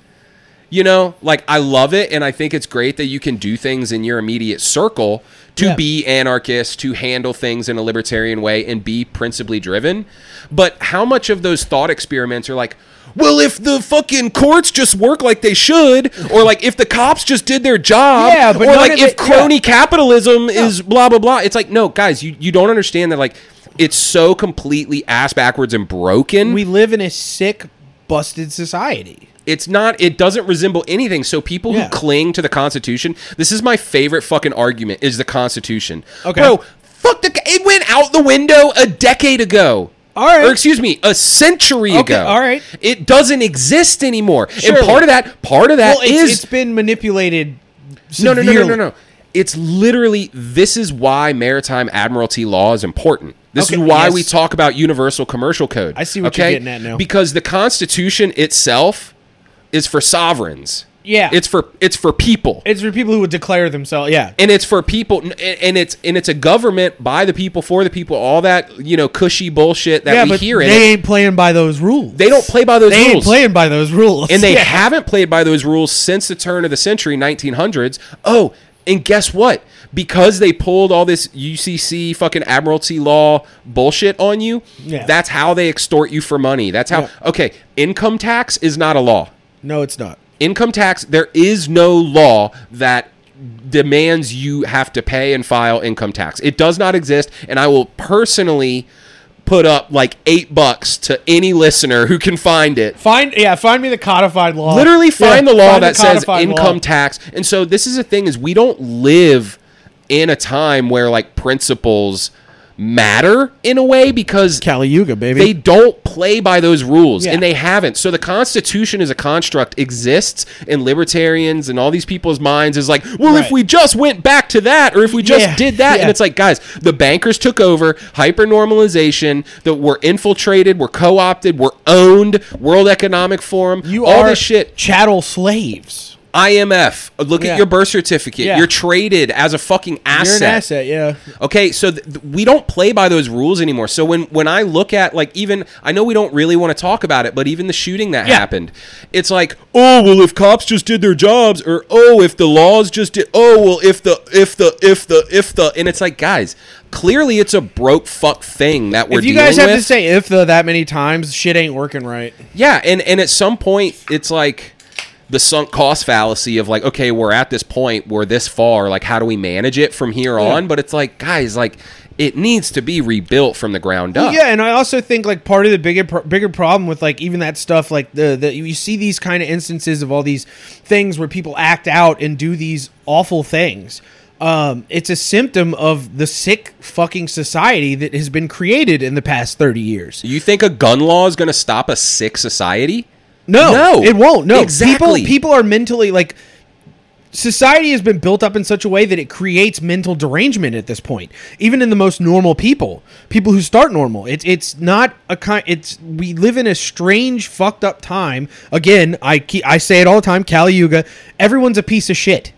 [SPEAKER 6] You know, like I love it and I think it's great that you can do things in your immediate circle to
[SPEAKER 5] Yeah.
[SPEAKER 6] be anarchist, to handle things in a libertarian way and be principally driven. But how much of those thought experiments are like, well, if the fucking courts just work like they should, or like if the cops just did their job,
[SPEAKER 5] Yeah, but
[SPEAKER 6] or like if
[SPEAKER 5] it-
[SPEAKER 6] crony capitalism is blah blah blah. It's like, no, guys, you, you don't understand that like it's so completely ass backwards and broken
[SPEAKER 5] We live in a sick, busted society.
[SPEAKER 6] It's not it doesn't resemble anything so people
[SPEAKER 5] Yeah.
[SPEAKER 6] who cling to the constitution this is my favorite fucking argument is the constitution
[SPEAKER 5] Okay.
[SPEAKER 6] bro fuck the it went out the window a decade ago
[SPEAKER 5] All right.
[SPEAKER 6] or excuse me a century
[SPEAKER 5] Okay,
[SPEAKER 6] ago
[SPEAKER 5] all right.
[SPEAKER 6] it doesn't exist anymore
[SPEAKER 5] Surely.
[SPEAKER 6] and part of that part of that
[SPEAKER 5] well, it's,
[SPEAKER 6] is
[SPEAKER 5] it's been manipulated.
[SPEAKER 6] no, no, no, no, no, no. It's literally this is why maritime admiralty law is important. This
[SPEAKER 5] Okay,
[SPEAKER 6] is why
[SPEAKER 5] yes.
[SPEAKER 6] we talk about universal commercial code.
[SPEAKER 5] I see what you're getting at now.
[SPEAKER 6] Because the Constitution itself is for sovereigns.
[SPEAKER 5] Yeah.
[SPEAKER 6] It's for it's for people.
[SPEAKER 5] It's for people who would declare themselves. Yeah.
[SPEAKER 6] and it's for people and, and it's and it's a government by the people for the people all that you know cushy bullshit that
[SPEAKER 5] yeah,
[SPEAKER 6] we
[SPEAKER 5] but
[SPEAKER 6] hear
[SPEAKER 5] they
[SPEAKER 6] it.
[SPEAKER 5] ain't playing by those rules.
[SPEAKER 6] They don't play by those rules.
[SPEAKER 5] They ain't playing by those rules.
[SPEAKER 6] and they
[SPEAKER 5] Yeah.
[SPEAKER 6] haven't played by those rules since the turn of the century 1900s oh and guess what because they pulled all this ucc fucking admiralty law bullshit on you
[SPEAKER 5] Yeah.
[SPEAKER 6] that's how they extort you for money that's how
[SPEAKER 5] Yeah.
[SPEAKER 6] okay income tax is not a law
[SPEAKER 5] No, it's not.
[SPEAKER 6] income tax there is no law that demands you have to pay and file income tax it does not exist and i will personally put up like eight bucks to any listener who can find it
[SPEAKER 5] Find yeah, find me the codified law.
[SPEAKER 6] literally find
[SPEAKER 5] Yeah,
[SPEAKER 6] the law
[SPEAKER 5] find
[SPEAKER 6] that says income
[SPEAKER 5] law.
[SPEAKER 6] tax and so this is the thing is we don't live in a time where like principles matter in a way because
[SPEAKER 5] Kali Yuga, baby.
[SPEAKER 6] they don't play by those rules
[SPEAKER 5] Yeah.
[SPEAKER 6] and they haven't so the constitution as a construct exists in libertarians and all these people's minds is like well if we just went back to that or if we just
[SPEAKER 5] Yeah,
[SPEAKER 6] did that and it's like guys the bankers took over hyper normalization that we're infiltrated we're co-opted we're owned world economic forum
[SPEAKER 5] you
[SPEAKER 6] all
[SPEAKER 5] are
[SPEAKER 6] this shit
[SPEAKER 5] chattel slaves.
[SPEAKER 6] IMF. Look
[SPEAKER 5] Yeah.
[SPEAKER 6] at your birth certificate.
[SPEAKER 5] Yeah.
[SPEAKER 6] You're traded as a fucking asset.
[SPEAKER 5] You're an asset, yeah.
[SPEAKER 6] Okay, so th- th- we don't play by those rules anymore. So when when I look at like even I know we don't really want to talk about it, but even the shooting that
[SPEAKER 5] Yeah.
[SPEAKER 6] happened, it's like, oh well, if cops just did their jobs, or oh if the laws just did, oh well if the if the if the if the, and it's like guys, clearly it's a broke fuck thing that we're
[SPEAKER 5] If you guys have
[SPEAKER 6] with.
[SPEAKER 5] to say if the that many times, shit ain't working right.
[SPEAKER 6] Yeah, and and at some point it's like the sunk cost fallacy of like, okay, we're at this point, we're this far, like how do we manage it from here on? But it's like, guys, like it needs to be rebuilt from the ground up.
[SPEAKER 5] Yeah, and I also think like part of the bigger pro- bigger problem with like even that stuff like the the you see these kind of instances of all these things where people act out and do these awful things. Um, it's a symptom of the sick fucking society that has been created in the past thirty years.
[SPEAKER 6] You think a gun law is going to stop a sick society?
[SPEAKER 5] No,
[SPEAKER 6] No,
[SPEAKER 5] it won't. No,
[SPEAKER 6] exactly.
[SPEAKER 5] People, people are mentally like society has been built up in such a way that it creates mental derangement at this point. Even in the most normal people, people who start normal, it's it's not a kind. It's we live in a strange, fucked up time. Again, I keep, I say it all the time. Kali Yuga. Everyone's a piece of shit.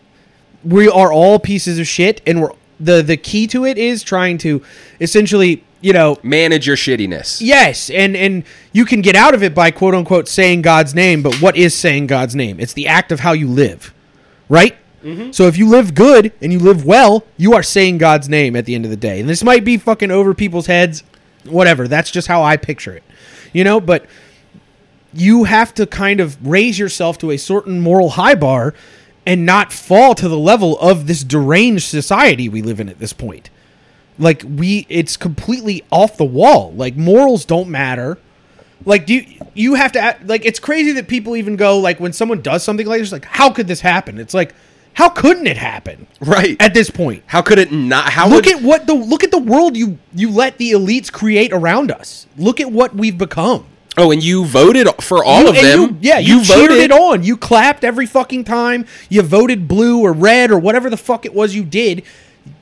[SPEAKER 5] We are all pieces of shit, and we're the the key to it is trying to essentially, you know,
[SPEAKER 6] Manage your shittiness.
[SPEAKER 5] Yes, and and you can get out of it by quote unquote saying God's name, but what is saying God's name? It's the act of how you live, right? Mm-hmm. So if you live good and you live well, you are saying God's name at the end of the day. And this might be fucking over people's heads, whatever. That's just how I picture it, you know. But you have to kind of raise yourself to a certain moral high bar and not fall to the level of this deranged society we live in at this point. Like we it's completely off the wall. Like morals don't matter. Like do you, you have to act, like it's crazy that people even go like when someone does something like this like how could this happen? It's like how couldn't it happen
[SPEAKER 6] Right.
[SPEAKER 5] at this point?
[SPEAKER 6] how could it not? How
[SPEAKER 5] Look
[SPEAKER 6] would,
[SPEAKER 5] at what the look at the world you you let the elites create around us. Look at what we've become.
[SPEAKER 6] Oh, and you voted for all
[SPEAKER 5] You-
[SPEAKER 6] of them.
[SPEAKER 5] you- yeah, you, cheered
[SPEAKER 6] voted.
[SPEAKER 5] it on. You clapped every fucking time. You voted blue or red or whatever the fuck it was you did.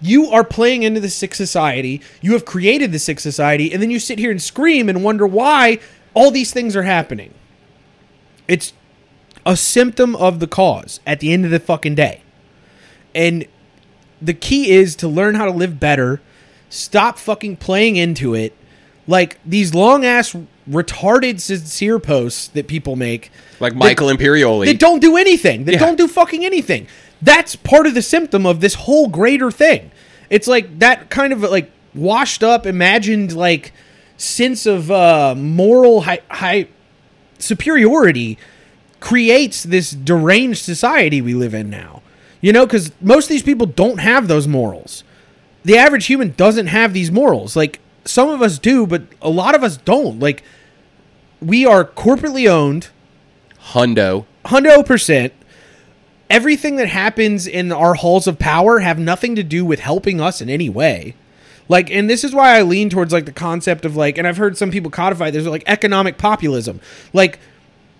[SPEAKER 5] You are playing into the sick society. You have created the sick society, and then you sit here and scream and wonder why all these things are happening. It's a symptom of the cause at the end of the fucking day. And the key is to learn how to live better. Stop fucking playing into it. Like these long ass retarded sincere posts that people make.
[SPEAKER 6] like
[SPEAKER 5] that-
[SPEAKER 6] Michael Imperioli.
[SPEAKER 5] They don't do anything. They
[SPEAKER 6] Yeah.
[SPEAKER 5] don't do fucking anything. That's part of the symptom of this whole greater thing. It's like that kind of like washed up, imagined like sense of uh, moral high, high superiority creates this deranged society we live in now. You know, because most of these people don't have those morals. The average human doesn't have these morals. Like some of us do, but a lot of us don't. Like we are corporately owned
[SPEAKER 6] Hundo.
[SPEAKER 5] hundo percent everything that happens in our halls of power have nothing to do with helping us in any way. Like and this is why i lean towards like the concept of like and i've heard some people codify there's like economic populism. Like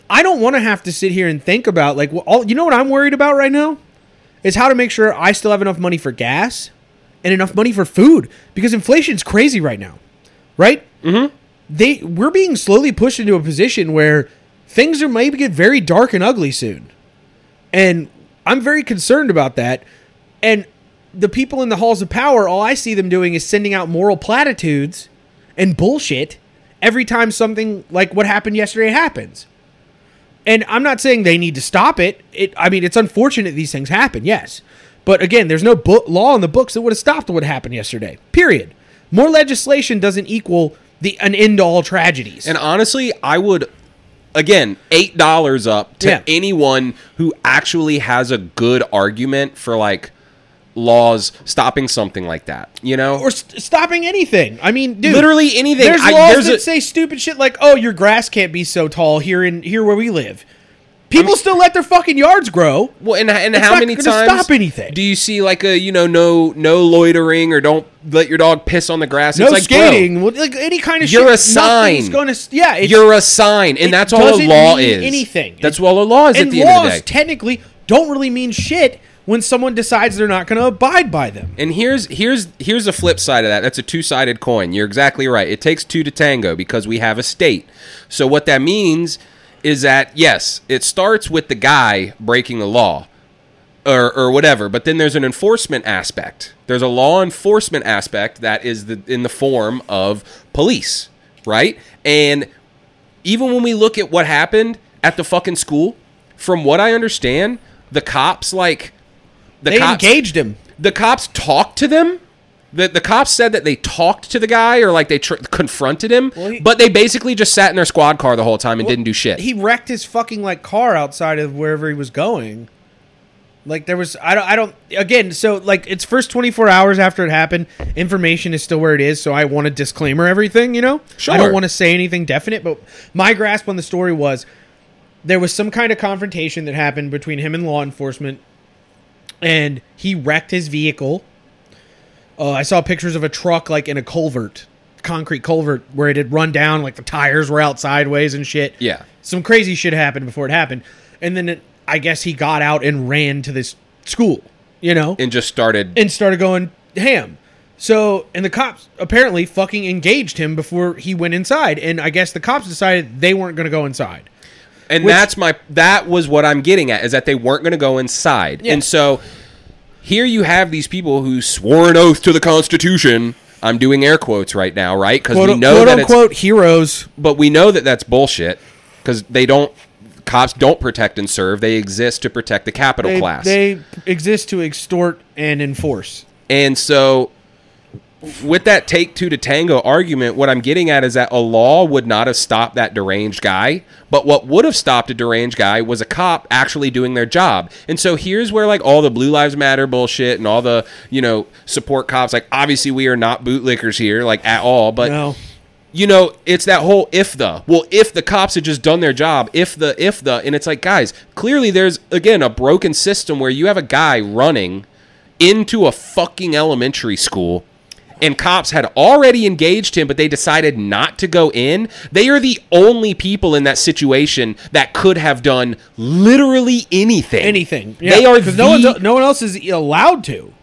[SPEAKER 5] i don't want to have to sit here and think about like well, all you know what i'm worried about right now? Is how to make sure i still have enough money for gas and enough money for food because inflation's crazy right now right? Mm-hmm. they we're being slowly pushed into a position where things are maybe get very dark and ugly soon. And I'm very concerned about that. And the people in the halls of power, all I see them doing is sending out moral platitudes and bullshit every time something like what happened yesterday happens. And I'm not saying they need to stop it. It I mean, it's unfortunate these things happen, yes. But again, there's no law in the books that would have stopped what happened yesterday. Period. More legislation doesn't equal the an end to all tragedies.
[SPEAKER 6] And honestly, I would again eight dollars up to
[SPEAKER 5] Yeah.
[SPEAKER 6] anyone who actually has a good argument for like laws stopping something like that. You know,
[SPEAKER 5] or st- stopping anything. I mean, dude,
[SPEAKER 6] Literally anything.
[SPEAKER 5] There's
[SPEAKER 6] I-
[SPEAKER 5] laws
[SPEAKER 6] there's
[SPEAKER 5] that
[SPEAKER 6] a-
[SPEAKER 5] say stupid shit like, "Oh, your grass can't be so tall here in here where we live." People still let their fucking yards grow.
[SPEAKER 6] Well, and, and
[SPEAKER 5] It's
[SPEAKER 6] how many times
[SPEAKER 5] stop anything.
[SPEAKER 6] do you see like a you know no no loitering or don't let your dog piss on the grass?
[SPEAKER 5] No
[SPEAKER 6] it's like, bro,
[SPEAKER 5] skating, well, like any kind of
[SPEAKER 6] You're
[SPEAKER 5] shit.
[SPEAKER 6] a sign.
[SPEAKER 5] Gonna, yeah, it's,
[SPEAKER 6] you're a sign, and that's all a law
[SPEAKER 5] mean
[SPEAKER 6] is.
[SPEAKER 5] anything.
[SPEAKER 6] That's all a law is at
[SPEAKER 5] and
[SPEAKER 6] the end of the
[SPEAKER 5] laws
[SPEAKER 6] day.
[SPEAKER 5] technically don't really mean shit when someone decides they're not going to abide by them.
[SPEAKER 6] And here's here's here's the flip side of that. That's a two-sided coin. You're exactly right. It takes two to tango because we have a state. So what that means is that yes, it starts with the guy breaking the law or or whatever, but then there's an enforcement aspect. There's a law enforcement aspect that is the in the form of police, right? And even when we look at what happened at the fucking school, from what I understand, the cops like the
[SPEAKER 5] They
[SPEAKER 6] cops
[SPEAKER 5] engaged him.
[SPEAKER 6] the cops talked to them. The, the cops said that they talked to the guy or like they tr- confronted him,
[SPEAKER 5] Well, he-
[SPEAKER 6] but they basically just sat in their squad car the whole time and didn't do shit.
[SPEAKER 5] He wrecked his fucking like car outside of wherever he was going. Like there was I don't I don't again so like it's first 24 hours after it happened information is still where it is so I want to disclaimer everything you know
[SPEAKER 6] Sure.
[SPEAKER 5] I don't want to say anything definite but my grasp on the story was there was some kind of confrontation that happened between him and law enforcement and he wrecked his vehicle uh, I saw pictures of a truck like in a culvert concrete culvert where it had run down like the tires were out sideways and shit
[SPEAKER 6] yeah.
[SPEAKER 5] some crazy shit happened before it happened and then it, i guess he got out and ran to this school you know
[SPEAKER 6] And just started.
[SPEAKER 5] and started going ham so and the cops apparently fucking engaged him before he went inside and i guess the cops decided they weren't going to go inside
[SPEAKER 6] and
[SPEAKER 5] which-
[SPEAKER 6] that's my that was what I'm getting at is that they weren't going to go inside.
[SPEAKER 5] Yeah.
[SPEAKER 6] And so here you have these people who swore an oath to the Constitution. I'm doing air quotes right now, right? Because we know
[SPEAKER 5] quote
[SPEAKER 6] that it's
[SPEAKER 5] unquote heroes
[SPEAKER 6] but we know that that's bullshit because they don't cops don't protect and serve they exist to protect the capital
[SPEAKER 5] they,
[SPEAKER 6] class
[SPEAKER 5] they exist to extort and enforce
[SPEAKER 6] and so with that take two to tango argument, what I'm getting at is that a law would not have stopped that deranged guy, but what would have stopped a deranged guy was a cop actually doing their job. And so here's where like all the Blue Lives Matter bullshit and all the you know support cops. Like obviously we are not bootlickers here, like at all, but
[SPEAKER 5] No.
[SPEAKER 6] you know, it's that whole if the. Well, if the cops had just done their job, if the, if the, and it's like, guys, clearly there's, again, a broken system where you have a guy running into a fucking elementary school and cops had already engaged him, but they decided not to go in. They are the only people in that situation that could have done literally anything.
[SPEAKER 5] Anything.
[SPEAKER 6] They are
[SPEAKER 5] because no,
[SPEAKER 6] the-
[SPEAKER 5] one's, no one else is allowed to.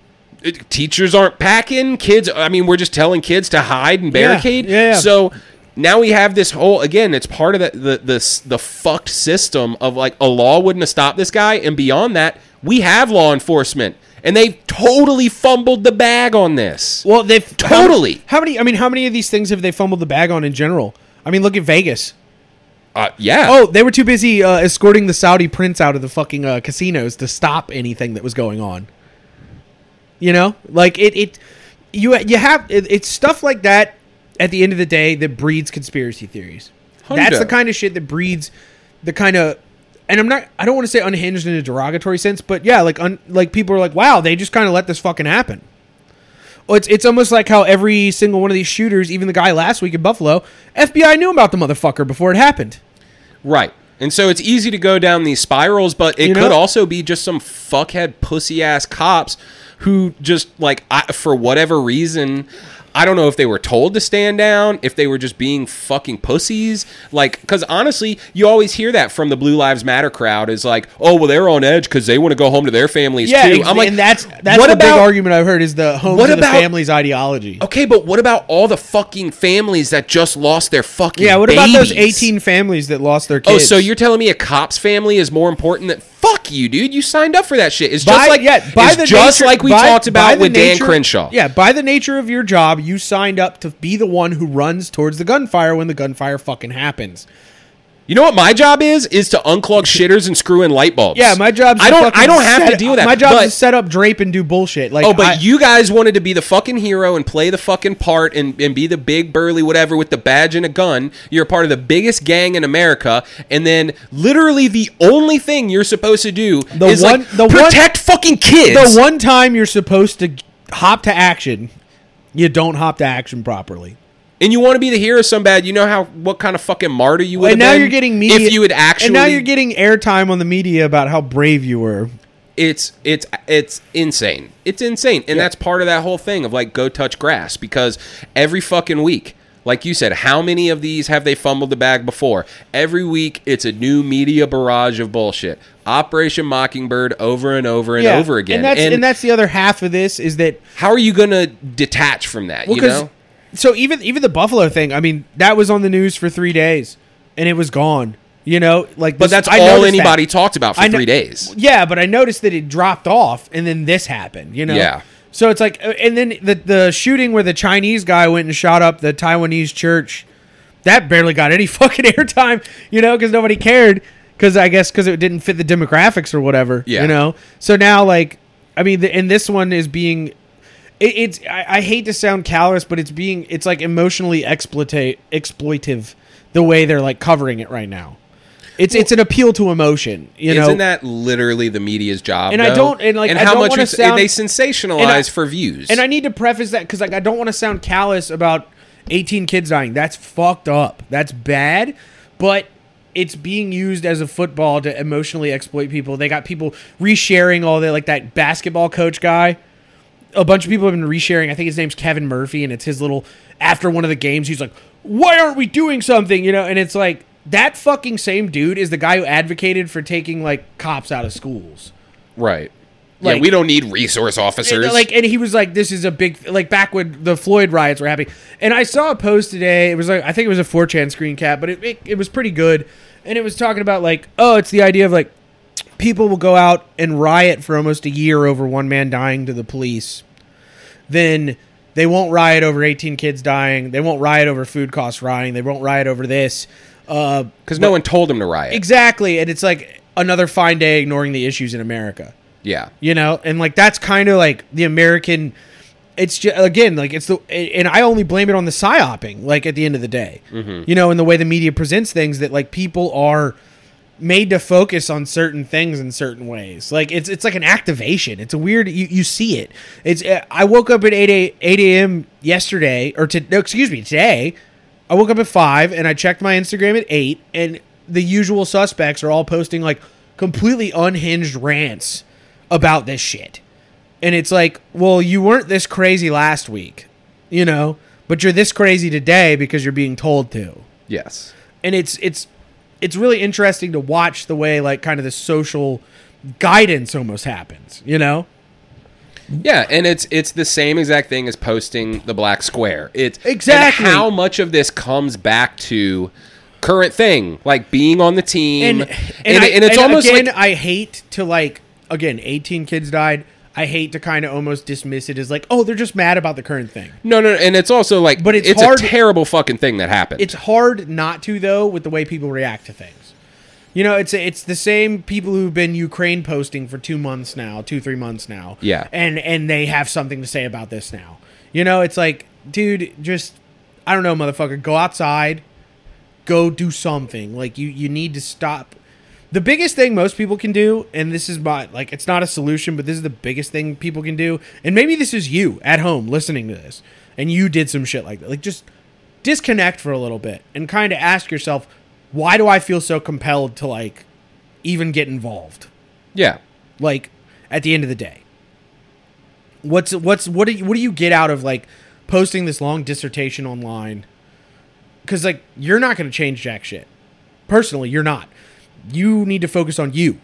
[SPEAKER 6] teachers aren't packing kids i mean we're just telling kids to hide and
[SPEAKER 5] Yeah,
[SPEAKER 6] barricade
[SPEAKER 5] yeah, yeah.
[SPEAKER 6] so now we have this whole again it's part of the, the the the fucked system of like a law wouldn't have stopped this guy and beyond that we have law enforcement and they've totally fumbled the bag on this
[SPEAKER 5] Well, they've
[SPEAKER 6] Totally.
[SPEAKER 5] How, many? I mean, how many of these things have they fumbled the bag on in general? I mean, look at Vegas.
[SPEAKER 6] uh, yeah
[SPEAKER 5] Oh, they were too busy uh, escorting the Saudi prince out of the fucking uh, casinos to stop anything that was going on. You know, like it. It you you have it, it's stuff like that. At the end of the day, that breeds conspiracy theories. That's the kind of shit that breeds the kind of. And I'm not. I don't want to say unhinged in a derogatory sense, but yeah, like un, like people are like, wow, they just kind of let this fucking happen. Well, it's it's almost like how every single one of these shooters, even the guy last week in Buffalo, FBI knew about the motherfucker before it happened.
[SPEAKER 6] Right. And so it's easy to go down these spirals, but it
[SPEAKER 5] You know?
[SPEAKER 6] could also be just some fuckhead pussy ass cops who just like I, for whatever reason I don't know if they were told to stand down, if they were just being fucking pussies. Like, because honestly, you always hear that from the Blue Lives Matter crowd is like, oh, well, they're on edge because they want to go home to their families
[SPEAKER 5] Yeah,
[SPEAKER 6] too. I'm like,
[SPEAKER 5] and that's that's
[SPEAKER 6] what
[SPEAKER 5] the big
[SPEAKER 6] about-
[SPEAKER 5] argument I've heard is the home
[SPEAKER 6] What about-
[SPEAKER 5] family's ideology.
[SPEAKER 6] Okay, but what about all the fucking families that just lost their fucking
[SPEAKER 5] Yeah, what about those 18 families that lost their
[SPEAKER 6] Oh, so you're telling me a cop's family is more important than fuck you, dude? You signed up for that shit. It's
[SPEAKER 5] by,
[SPEAKER 6] just like
[SPEAKER 5] yeah, by the
[SPEAKER 6] just
[SPEAKER 5] nature-
[SPEAKER 6] like we
[SPEAKER 5] by-
[SPEAKER 6] talked about with Dan Crenshaw.
[SPEAKER 5] Yeah, by the nature of your job, you signed up to be the one who runs towards the gunfire when the gunfire fucking happens.
[SPEAKER 6] You know what my job is? Is to unclog shitters and screw in light bulbs.
[SPEAKER 5] Yeah, my job.
[SPEAKER 6] I don't. I don't have to deal with that.
[SPEAKER 5] My job
[SPEAKER 6] but,
[SPEAKER 5] is to set up, drape, and do bullshit. Like,
[SPEAKER 6] Oh, but
[SPEAKER 5] I-
[SPEAKER 6] you guys wanted to be the fucking hero and play the fucking part and, and be the big burly whatever with the badge and a gun. You're part of the biggest gang in America, and then literally the only thing you're supposed to do
[SPEAKER 5] The
[SPEAKER 6] is
[SPEAKER 5] one-
[SPEAKER 6] like
[SPEAKER 5] the one-
[SPEAKER 6] protect fucking kids.
[SPEAKER 5] the one time you're supposed to hop to action, you don't hop to action properly.
[SPEAKER 6] and you want to be the hero so bad. You know how what kind of fucking martyr you would.
[SPEAKER 5] And now you're getting media.
[SPEAKER 6] if you had actually.
[SPEAKER 5] And now you're getting airtime on the media about how brave you were.
[SPEAKER 6] it's it's it's insane. It's insane, and that's part of that whole thing of like go touch grass because every fucking week, like you said, how many of these have they fumbled the bag before? Every week, it's a new media barrage of bullshit. Operation Mockingbird over and over and over again.
[SPEAKER 5] And that's and, that's the other half of this is that
[SPEAKER 6] how are you gonna detach from that?
[SPEAKER 5] well,
[SPEAKER 6] you know,
[SPEAKER 5] so even even the Buffalo thing, I mean, that was on the news for three days, and it was gone. You know, like
[SPEAKER 6] but that's
[SPEAKER 5] I
[SPEAKER 6] all anybody
[SPEAKER 5] that.
[SPEAKER 6] talked about for
[SPEAKER 5] kn-
[SPEAKER 6] three days.
[SPEAKER 5] Yeah, but I noticed that it dropped off, and then this happened. You know.
[SPEAKER 6] Yeah.
[SPEAKER 5] So it's like, uh, and then the the shooting where the Chinese guy went and shot up the Taiwanese church, that barely got any fucking airtime. You know, because nobody cared. Because I guess because it didn't fit the demographics or whatever.
[SPEAKER 6] Yeah.
[SPEAKER 5] You know. So now, like, I mean, the, and this one is being. It, it's I, I hate to sound callous, but it's being it's like emotionally exploitate exploitive the way they're like covering it right now. It's it's an appeal to emotion, you know.
[SPEAKER 6] Isn't that literally the media's job?
[SPEAKER 5] And I don't- and, like, I
[SPEAKER 6] how
[SPEAKER 5] don't
[SPEAKER 6] much
[SPEAKER 5] sound-
[SPEAKER 6] they sensationalize
[SPEAKER 5] and I-
[SPEAKER 6] for views.
[SPEAKER 5] And I need to preface that because like I don't want to sound callous about 18 kids dying. That's fucked up. That's bad. But it's being used as a football to emotionally exploit people. They got people resharing all the like that basketball coach guy. A bunch of people have been resharing. I think his name's Kevin Murphy, and it's his little after one of the games. He's like, "Why aren't we doing something?" You know, and it's like that fucking same dude is the guy who advocated for taking like cops out of schools.
[SPEAKER 6] right.
[SPEAKER 5] Like-
[SPEAKER 6] yeah, we don't need resource officers.
[SPEAKER 5] And, like and he was like this is a big like back when the floyd riots were happening and i saw a post today it was like i think it was a 4chan screen cap but it, it, it was pretty good and it was talking about like oh it's the idea of like people will go out and riot for almost a year over one man dying to the police then they won't riot over 18 kids dying they won't riot over food costs rioting they won't riot over this uh,
[SPEAKER 6] because no one told him to riot.
[SPEAKER 5] exactly and it's like another fine day ignoring the issues in america
[SPEAKER 6] yeah.
[SPEAKER 5] you know and like that's kind of like the american it's just again like it's the and I only blame it on the psyoping. Like at the end of the day, you know, in the way the media presents things that like people are made to focus on certain things in certain ways. Like it's it's like an activation. It's a weird you, you see it. It's uh, I woke up at 8 a, 8 a.m. yesterday or to no, excuse me, today. I woke up at 5 and I checked my Instagram at 8 and the usual suspects are all posting like completely unhinged rants about this shit. And it's like, well, you weren't this crazy last week, you know, but you're this crazy today because you're being told to
[SPEAKER 6] Yes.
[SPEAKER 5] and it's it's it's really interesting to watch the way like kind of the social guidance almost happens you know
[SPEAKER 6] Yeah, and it's it's the same exact thing as posting the black square. It's
[SPEAKER 5] Exactly.
[SPEAKER 6] how much of this comes back to current thing, like being on the team,
[SPEAKER 5] and and, I,
[SPEAKER 6] and it's
[SPEAKER 5] and
[SPEAKER 6] almost
[SPEAKER 5] again
[SPEAKER 6] like
[SPEAKER 5] i hate to like again 18 kids died i hate to kind of almost dismiss it as like oh they're just mad about the current thing
[SPEAKER 6] no, no, and it's also like,
[SPEAKER 5] But it's
[SPEAKER 6] it's
[SPEAKER 5] hard-
[SPEAKER 6] a terrible fucking thing that happened.
[SPEAKER 5] it's hard not to though with the way people react to things you know it's it's the same people who've been ukraine posting for two months now two three months now.
[SPEAKER 6] Yeah.
[SPEAKER 5] and and they have something to say about this now. You know it's like dude just i don't know motherfucker go outside go do something. Like you you need to stop. The biggest thing most people can do and this is my like it's not a solution but this is the biggest thing people can do and maybe this is you at home listening to this and you did some shit like that. Like just disconnect for a little bit and kind of ask yourself why do i feel so compelled to like even get involved?
[SPEAKER 6] Yeah,
[SPEAKER 5] like at the end of the day. What's what's what do you what do you get out of like posting this long dissertation online? Because like you're not going to change jack shit. Personally you're not. You need to focus on you.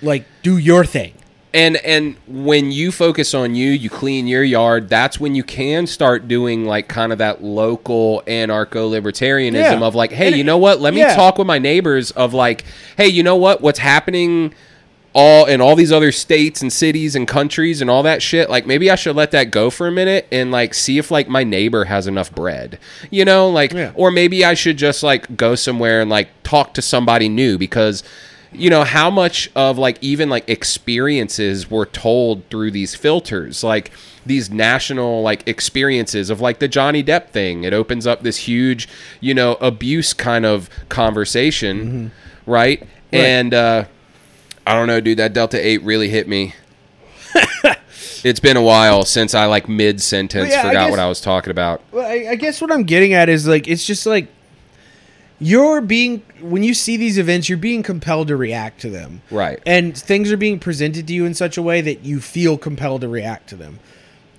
[SPEAKER 5] Like do your thing
[SPEAKER 6] and and when you focus on you, you clean your yard. That's when you can start doing like kind of that local anarcho libertarianism
[SPEAKER 5] Yeah.
[SPEAKER 6] of like, hey,
[SPEAKER 5] And
[SPEAKER 6] you
[SPEAKER 5] it-
[SPEAKER 6] know what? Let me talk with my neighbors of like, hey, you know what? What's happening? all in all these other states and cities and countries and all that shit like maybe i should let that go for a minute and like see if like my neighbor has enough bread you know like
[SPEAKER 5] Yeah.
[SPEAKER 6] or maybe i should just like go somewhere and like talk to somebody new because you know how much of like even like experiences were told through these filters like these national like experiences of like the Johnny Depp thing it opens up this huge you know abuse kind of conversation right? and uh I don't know, dude. That Delta Eight really hit me. it's been a while since I like mid sentence
[SPEAKER 5] Well, yeah, I
[SPEAKER 6] forgot
[SPEAKER 5] guess-
[SPEAKER 6] what I was talking about.
[SPEAKER 5] Well, I, I guess what I'm getting at is like it's just like you're being when you see these events, you're being compelled to react to them,
[SPEAKER 6] Right.
[SPEAKER 5] And things are being presented to you in such a way that you feel compelled to react to them.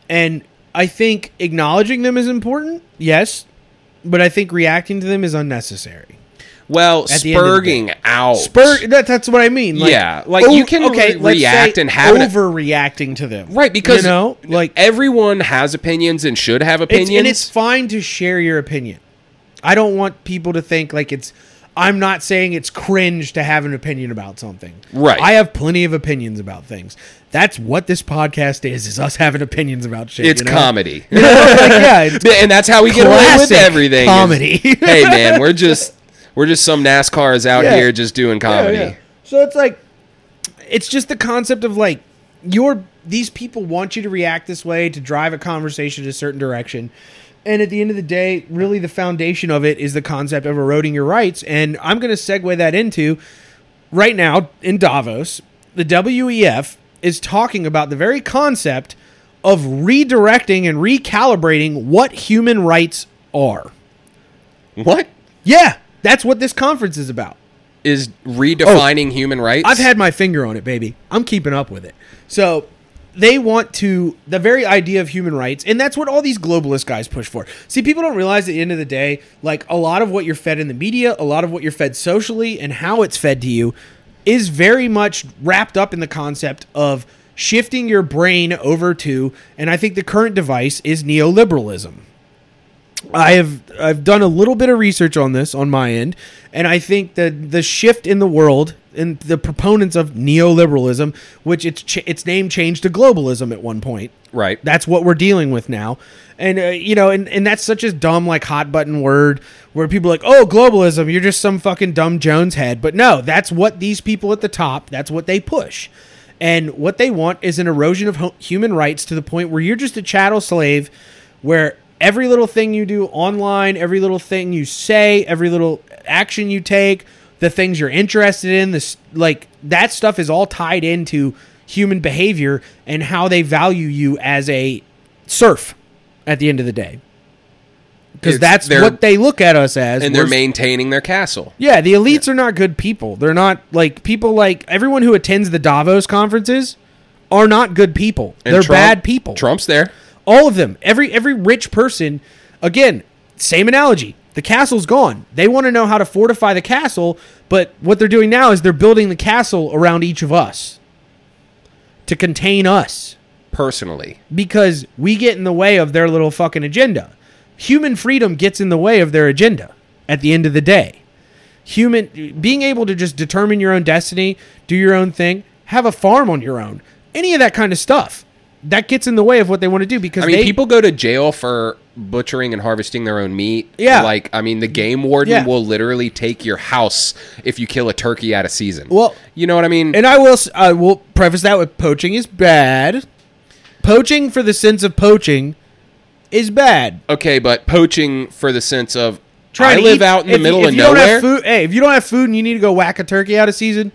[SPEAKER 5] And I think acknowledging them is important, yes, but I think reacting to them is unnecessary.
[SPEAKER 6] Well,
[SPEAKER 5] At the end of the
[SPEAKER 6] spurging out.
[SPEAKER 5] Spur that, that's what I mean. Like,
[SPEAKER 6] Yeah, like, you can re- react and have
[SPEAKER 5] overreacting to them,
[SPEAKER 6] Right, because
[SPEAKER 5] you know, like
[SPEAKER 6] everyone has opinions and should have
[SPEAKER 5] It's,
[SPEAKER 6] opinions.
[SPEAKER 5] and it's fine to share your opinion. I don't want people to think like it's. I'm not saying it's cringe to have an opinion about something.
[SPEAKER 6] Right.
[SPEAKER 5] I have plenty of opinions about things. That's what this podcast is: is us having opinions about shit.
[SPEAKER 6] It's
[SPEAKER 5] you know?
[SPEAKER 6] comedy.
[SPEAKER 5] You know, like, yeah, it's
[SPEAKER 6] and that's how we get away with everything. is,
[SPEAKER 5] comedy.
[SPEAKER 6] hey man, we're just we're just some NASCARs out
[SPEAKER 5] Yeah.
[SPEAKER 6] here just doing comedy.
[SPEAKER 5] Yeah, yeah. So it's like, it's just the concept of like, your these people want you to react this way to drive a conversation in a certain direction. And at the end of the day, really the foundation of it is the concept of eroding your rights. And I'm going to segue that into right now in Davos, the WEF is talking about the very concept of redirecting and recalibrating what human rights are.
[SPEAKER 6] What
[SPEAKER 5] Yeah, that's what this conference is about.
[SPEAKER 6] is redefining human rights?
[SPEAKER 5] I've had my finger on it, baby. I'm keeping up with it. So they want to the very idea of human rights, and that's what all these globalist guys push for. See, people don't realize at the end of the day, like a lot of what you're fed in the media, a lot of what you're fed socially, and how it's fed to you is very much wrapped up in the concept of shifting your brain over to, and I think the current device is neoliberalism. I have I've done a little bit of research on this on my end, and I think that the shift in the world and the proponents of neoliberalism, which its ch- its name changed to globalism at one point.
[SPEAKER 6] right.
[SPEAKER 5] That's what we're dealing with now, and uh, you know, and, and that's such a dumb like hot button word where people are like, oh, globalism, you're just some fucking dumb Jones head. But no, that's what these people at the top, that's what they push, And what they want is an erosion of hu- human rights to the point where you're just a chattel slave, where every little thing you do online, every little thing you say, every little action you take, the things you're interested in, this like that stuff is all tied into human behavior and how they value you as a serf at the end of the day. Because that's what they look at us as.
[SPEAKER 6] and they're maintaining their castle.
[SPEAKER 5] yeah, the elites are not good people. They're not like people like everyone who attends the Davos conferences are not good people.
[SPEAKER 6] And
[SPEAKER 5] They're
[SPEAKER 6] Trump-
[SPEAKER 5] bad people.
[SPEAKER 6] Trump's there.
[SPEAKER 5] All of them. Every every rich person. Again, same analogy. The castle's gone. They want to know how to fortify the castle, but what they're doing now is they're building the castle around each of us to contain us
[SPEAKER 6] Personally,
[SPEAKER 5] because we get in the way of their little fucking agenda. Human freedom gets in the way of their agenda at the end of the day. Human being able to just determine your own destiny, do your own thing, have a farm on your own, any of that kind of stuff. That gets in the way of what they want to do because
[SPEAKER 6] I mean,
[SPEAKER 5] they,
[SPEAKER 6] people go to jail for butchering and harvesting their own meat.
[SPEAKER 5] Yeah.
[SPEAKER 6] like I mean, the game warden
[SPEAKER 5] Yeah.
[SPEAKER 6] will literally take your house if you kill a turkey out of season.
[SPEAKER 5] Well-
[SPEAKER 6] you know what I mean?
[SPEAKER 5] And I will I will preface that with poaching is bad. Poaching for the sense of poaching is bad.
[SPEAKER 6] okay, but poaching for the sense of
[SPEAKER 5] Try
[SPEAKER 6] I
[SPEAKER 5] to
[SPEAKER 6] live
[SPEAKER 5] eat-
[SPEAKER 6] out in the
[SPEAKER 5] if
[SPEAKER 6] middle
[SPEAKER 5] if
[SPEAKER 6] of
[SPEAKER 5] you don't
[SPEAKER 6] nowhere.
[SPEAKER 5] have food, hey, if you don't have food and you need to go whack a turkey out of season,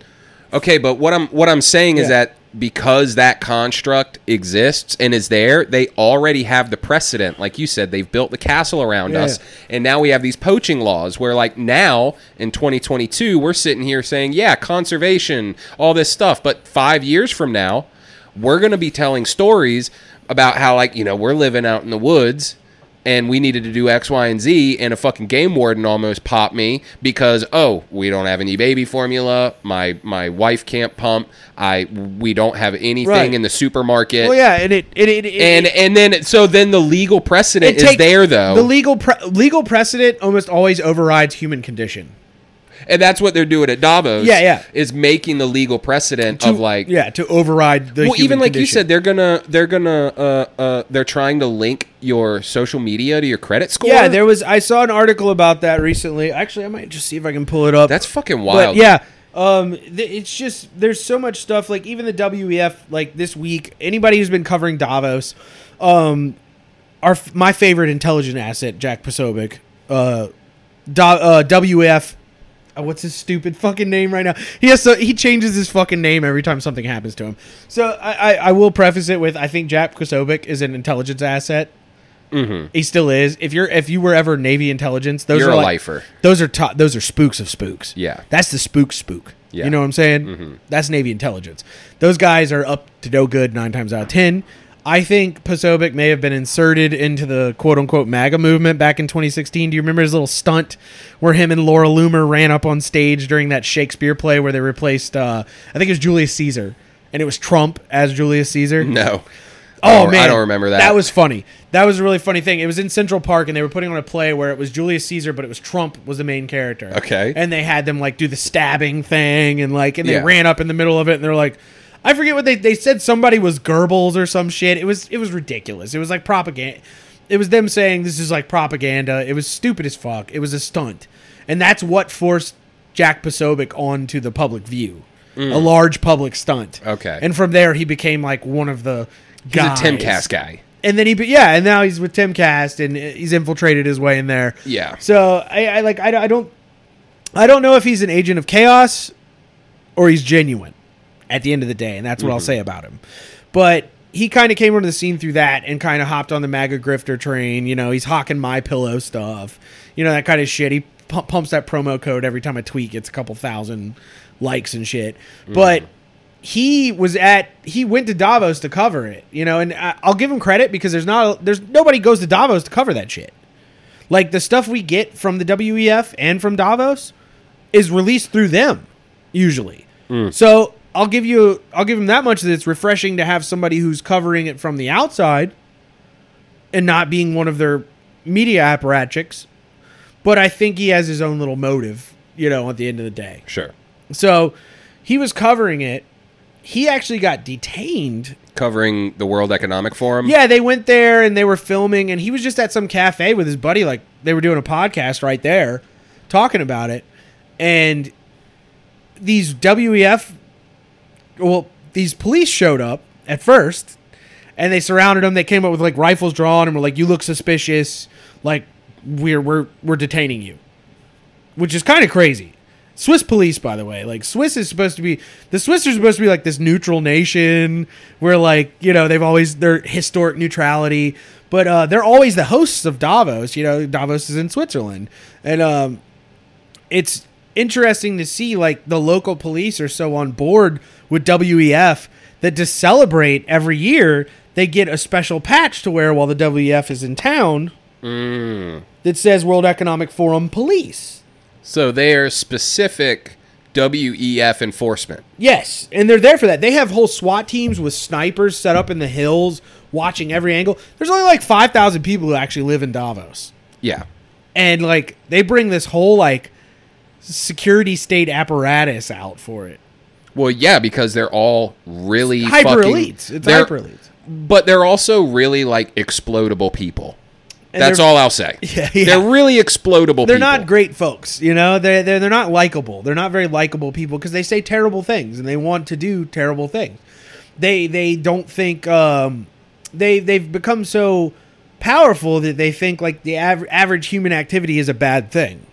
[SPEAKER 6] Okay, but what I'm what I'm saying is that because that construct exists and is there, they already have the precedent. Like you said, they've built the castle around
[SPEAKER 5] Yeah.
[SPEAKER 6] us, and now we have these poaching laws. Where like now in 2022, we're sitting here saying, yeah, conservation, all this stuff. But five years from now, we're gonna be telling stories about how like you know we're living out in the woods and we needed to do X, Y, and Z, and a fucking game warden almost popped me because oh, we don't have any baby formula. My my wife can't pump. I we don't have anything
[SPEAKER 5] Right.
[SPEAKER 6] in the supermarket.
[SPEAKER 5] well, yeah, and it, it, it, it
[SPEAKER 6] And and then so then the legal precedent is
[SPEAKER 5] take-
[SPEAKER 6] there though,
[SPEAKER 5] The legal pre- legal precedent almost always overrides human condition.
[SPEAKER 6] And that's what they're doing at Davos.
[SPEAKER 5] Yeah, yeah.
[SPEAKER 6] is making the legal precedent
[SPEAKER 5] To-
[SPEAKER 6] of like
[SPEAKER 5] yeah, to override the
[SPEAKER 6] well, even like you said, they're gonna they're gonna uh uh they're trying to link your social media to your credit score.
[SPEAKER 5] Yeah, there was. I saw an article about that recently. Actually, I might just see if I can pull it up.
[SPEAKER 6] that's fucking wild.
[SPEAKER 5] But yeah, um, th- it's just there's so much stuff. Like even the WEF, like this week, anybody who's been covering Davos, um, our f- my favorite intelligent asset, Jack Posobiec, uh, Do- uh, WEF. Uh, What's his stupid fucking name right now? He has to, he changes his fucking name every time something happens to him. So I, I, I will preface it with I think Jack Posobiec is an intelligence asset. Mm-hmm. He still is. If you're if you were ever Navy intelligence, those
[SPEAKER 6] You're
[SPEAKER 5] are
[SPEAKER 6] a
[SPEAKER 5] like,
[SPEAKER 6] lifer.
[SPEAKER 5] Those are those are spooks of spooks.
[SPEAKER 6] Yeah.
[SPEAKER 5] that's the spook spook.
[SPEAKER 6] Yeah.
[SPEAKER 5] You know what I'm saying? That's Navy intelligence. Those guys are up to no good nine times out of ten. I think Posobiec may have been inserted into the quote unquote MAGA movement back in 2016. Do you remember his little stunt where him and Laura Loomer ran up on stage during that Shakespeare play where they replaced, uh, I think it was Julius Caesar, and it was Trump as Julius Caesar?
[SPEAKER 6] No.
[SPEAKER 5] Oh
[SPEAKER 6] I
[SPEAKER 5] man,
[SPEAKER 6] I don't remember that.
[SPEAKER 5] That was funny. That was a really funny thing. It was in Central Park, and they were putting on a play where it was Julius Caesar, but it was Trump was the main character.
[SPEAKER 6] Okay.
[SPEAKER 5] and they had them like do the stabbing thing, and like, and they
[SPEAKER 6] Yeah.
[SPEAKER 5] ran up in the middle of it, and they're like, I forget what they they said. Somebody was Goebbels or some shit. It was it was ridiculous. It was like propaganda. It was them saying this is like propaganda. It was stupid as fuck. It was a stunt, and that's what forced Jack Posobiec onto the public view. A large public stunt.
[SPEAKER 6] Mm. Okay.
[SPEAKER 5] And from there, he became like one of the
[SPEAKER 6] He's
[SPEAKER 5] guys.
[SPEAKER 6] a Timcast guy.
[SPEAKER 5] And then he, be- yeah, and now he's with Timcast, and he's infiltrated his way in there.
[SPEAKER 6] Yeah.
[SPEAKER 5] So I, I like, I, I don't, I don't know if he's an agent of chaos or he's genuine. At the end of the day, and that's what I'll mm-hmm. say about him. But he kind of came onto the scene through that, and kind of hopped on the MAGA grifter train. You know, he's hawking my pillow stuff. You know that kind of shit. He pu- pumps that promo code every time a tweet gets a couple thousand likes and shit. Mm. But he was at he went to Davos to cover it, you know, and I, I'll give him credit because there's not there's nobody goes to Davos to cover that shit. Like the stuff we get from the WEF and from Davos is released through them usually. Mm. So I'll give you I'll give him that much that it's refreshing to have somebody who's covering it from the outside and not being one of their media apparatchiks. But I think he has his own little motive, you know, at the end of the day.
[SPEAKER 6] Sure.
[SPEAKER 5] So he was covering it. He actually got detained.
[SPEAKER 6] Covering the World Economic Forum.
[SPEAKER 5] Yeah, they went there and they were filming, and he was just at some cafe with his buddy. Like they were doing a podcast right there, talking about it. And these WEF, well, these police showed up at first, and they surrounded him. They came up with like rifles drawn and were like, "You look suspicious. Like we're we're we're detaining you," which is kind of crazy. Swiss police, by the way, like Swiss is supposed to be the Swiss are supposed to be like this neutral nation where like you know they've always their historic neutrality, but uh, they're always the hosts of Davos. You know, Davos is in Switzerland, and um, it's interesting to see like the local police are so on board with WEF that to celebrate every year they get a special patch to wear while the WEF is in town mm. that says World Economic Forum Police.
[SPEAKER 6] So they are specific WEF enforcement.
[SPEAKER 5] Yes, and they're there for that. They have whole SWAT teams with snipers set up in the hills, watching every angle. There's only like five thousand people who actually live in Davos,
[SPEAKER 6] Yeah.
[SPEAKER 5] and like they bring this whole like security state apparatus out for it.
[SPEAKER 6] Well, yeah, because they're all really
[SPEAKER 5] Hyper
[SPEAKER 6] fucking,
[SPEAKER 5] elites. It's hyper elites.
[SPEAKER 6] But they're also really like explodable people.
[SPEAKER 5] And
[SPEAKER 6] That's all I'll say.
[SPEAKER 5] Yeah, yeah.
[SPEAKER 6] They're really explodable
[SPEAKER 5] They're
[SPEAKER 6] people.
[SPEAKER 5] not great folks, you know. They're they're, they're not likable. They're not very likable people because they say terrible things and they want to do terrible things. They they don't think um, they they've become so powerful that they think like the av- average human activity is a bad thing,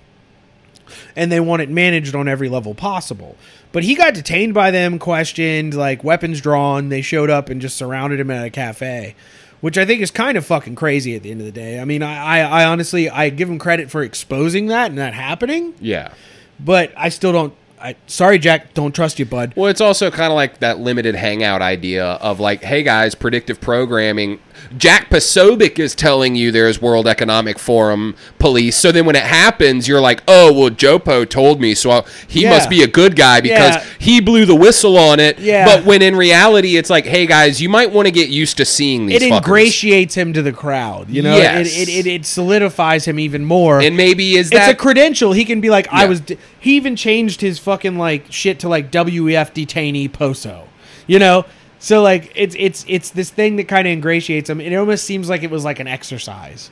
[SPEAKER 5] and they want it managed on every level possible. But he got detained by them, questioned, like weapons drawn. They showed up and just surrounded him at a cafe, which I think is kind of fucking crazy at the end of the day. I mean, I, I, I honestly I give him credit for exposing that and that happening,
[SPEAKER 6] Yeah.
[SPEAKER 5] but I still don't. I sorry, Jack, don't trust you, bud.
[SPEAKER 6] Well, it's also kind of like that limited hangout idea of like, hey guys, predictive programming. Jack Posobiec is telling you there's World Economic Forum police. So then when it happens, you're like, oh, well, Jopo told me, so I'll, he
[SPEAKER 5] Yeah.
[SPEAKER 6] must be a good guy because
[SPEAKER 5] Yeah.
[SPEAKER 6] he blew the whistle on it.
[SPEAKER 5] Yeah.
[SPEAKER 6] But when in reality, it's like, hey guys, you might want to get used to seeing these
[SPEAKER 5] It
[SPEAKER 6] fuckers.
[SPEAKER 5] ingratiates him to the crowd, you know.
[SPEAKER 6] Yes.
[SPEAKER 5] It, it, it, it solidifies him even more.
[SPEAKER 6] And maybe is
[SPEAKER 5] it's a credential. He can be like, I was. D-. He even changed his fucking like shit to like WEF detainee Poso, you know. So like it's it's it's this thing that kind of ingratiates him. And it almost seems like it was like an exercise.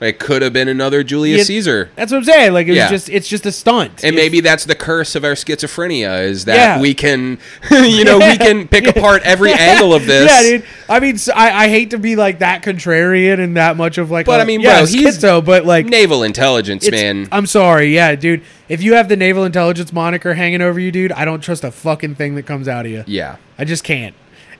[SPEAKER 6] it could have been another Julius
[SPEAKER 5] Yeah,
[SPEAKER 6] Caesar?
[SPEAKER 5] That's what I'm saying. Like it was
[SPEAKER 6] Yeah.
[SPEAKER 5] just it's just a stunt.
[SPEAKER 6] And
[SPEAKER 5] It's-
[SPEAKER 6] maybe that's the curse of our schizophrenia is that
[SPEAKER 5] Yeah.
[SPEAKER 6] we can, you know, we can pick apart every angle of this.
[SPEAKER 5] Yeah, dude. I mean, so I, I hate to be like that contrarian and that much of like.
[SPEAKER 6] But
[SPEAKER 5] a-
[SPEAKER 6] I mean,
[SPEAKER 5] yeah,
[SPEAKER 6] bro, he's
[SPEAKER 5] schizo, but like
[SPEAKER 6] naval intelligence, man.
[SPEAKER 5] I'm sorry, yeah, dude. If you have the naval intelligence moniker hanging over you, dude, I don't trust a fucking thing that comes out of you.
[SPEAKER 6] yeah.
[SPEAKER 5] I just can't.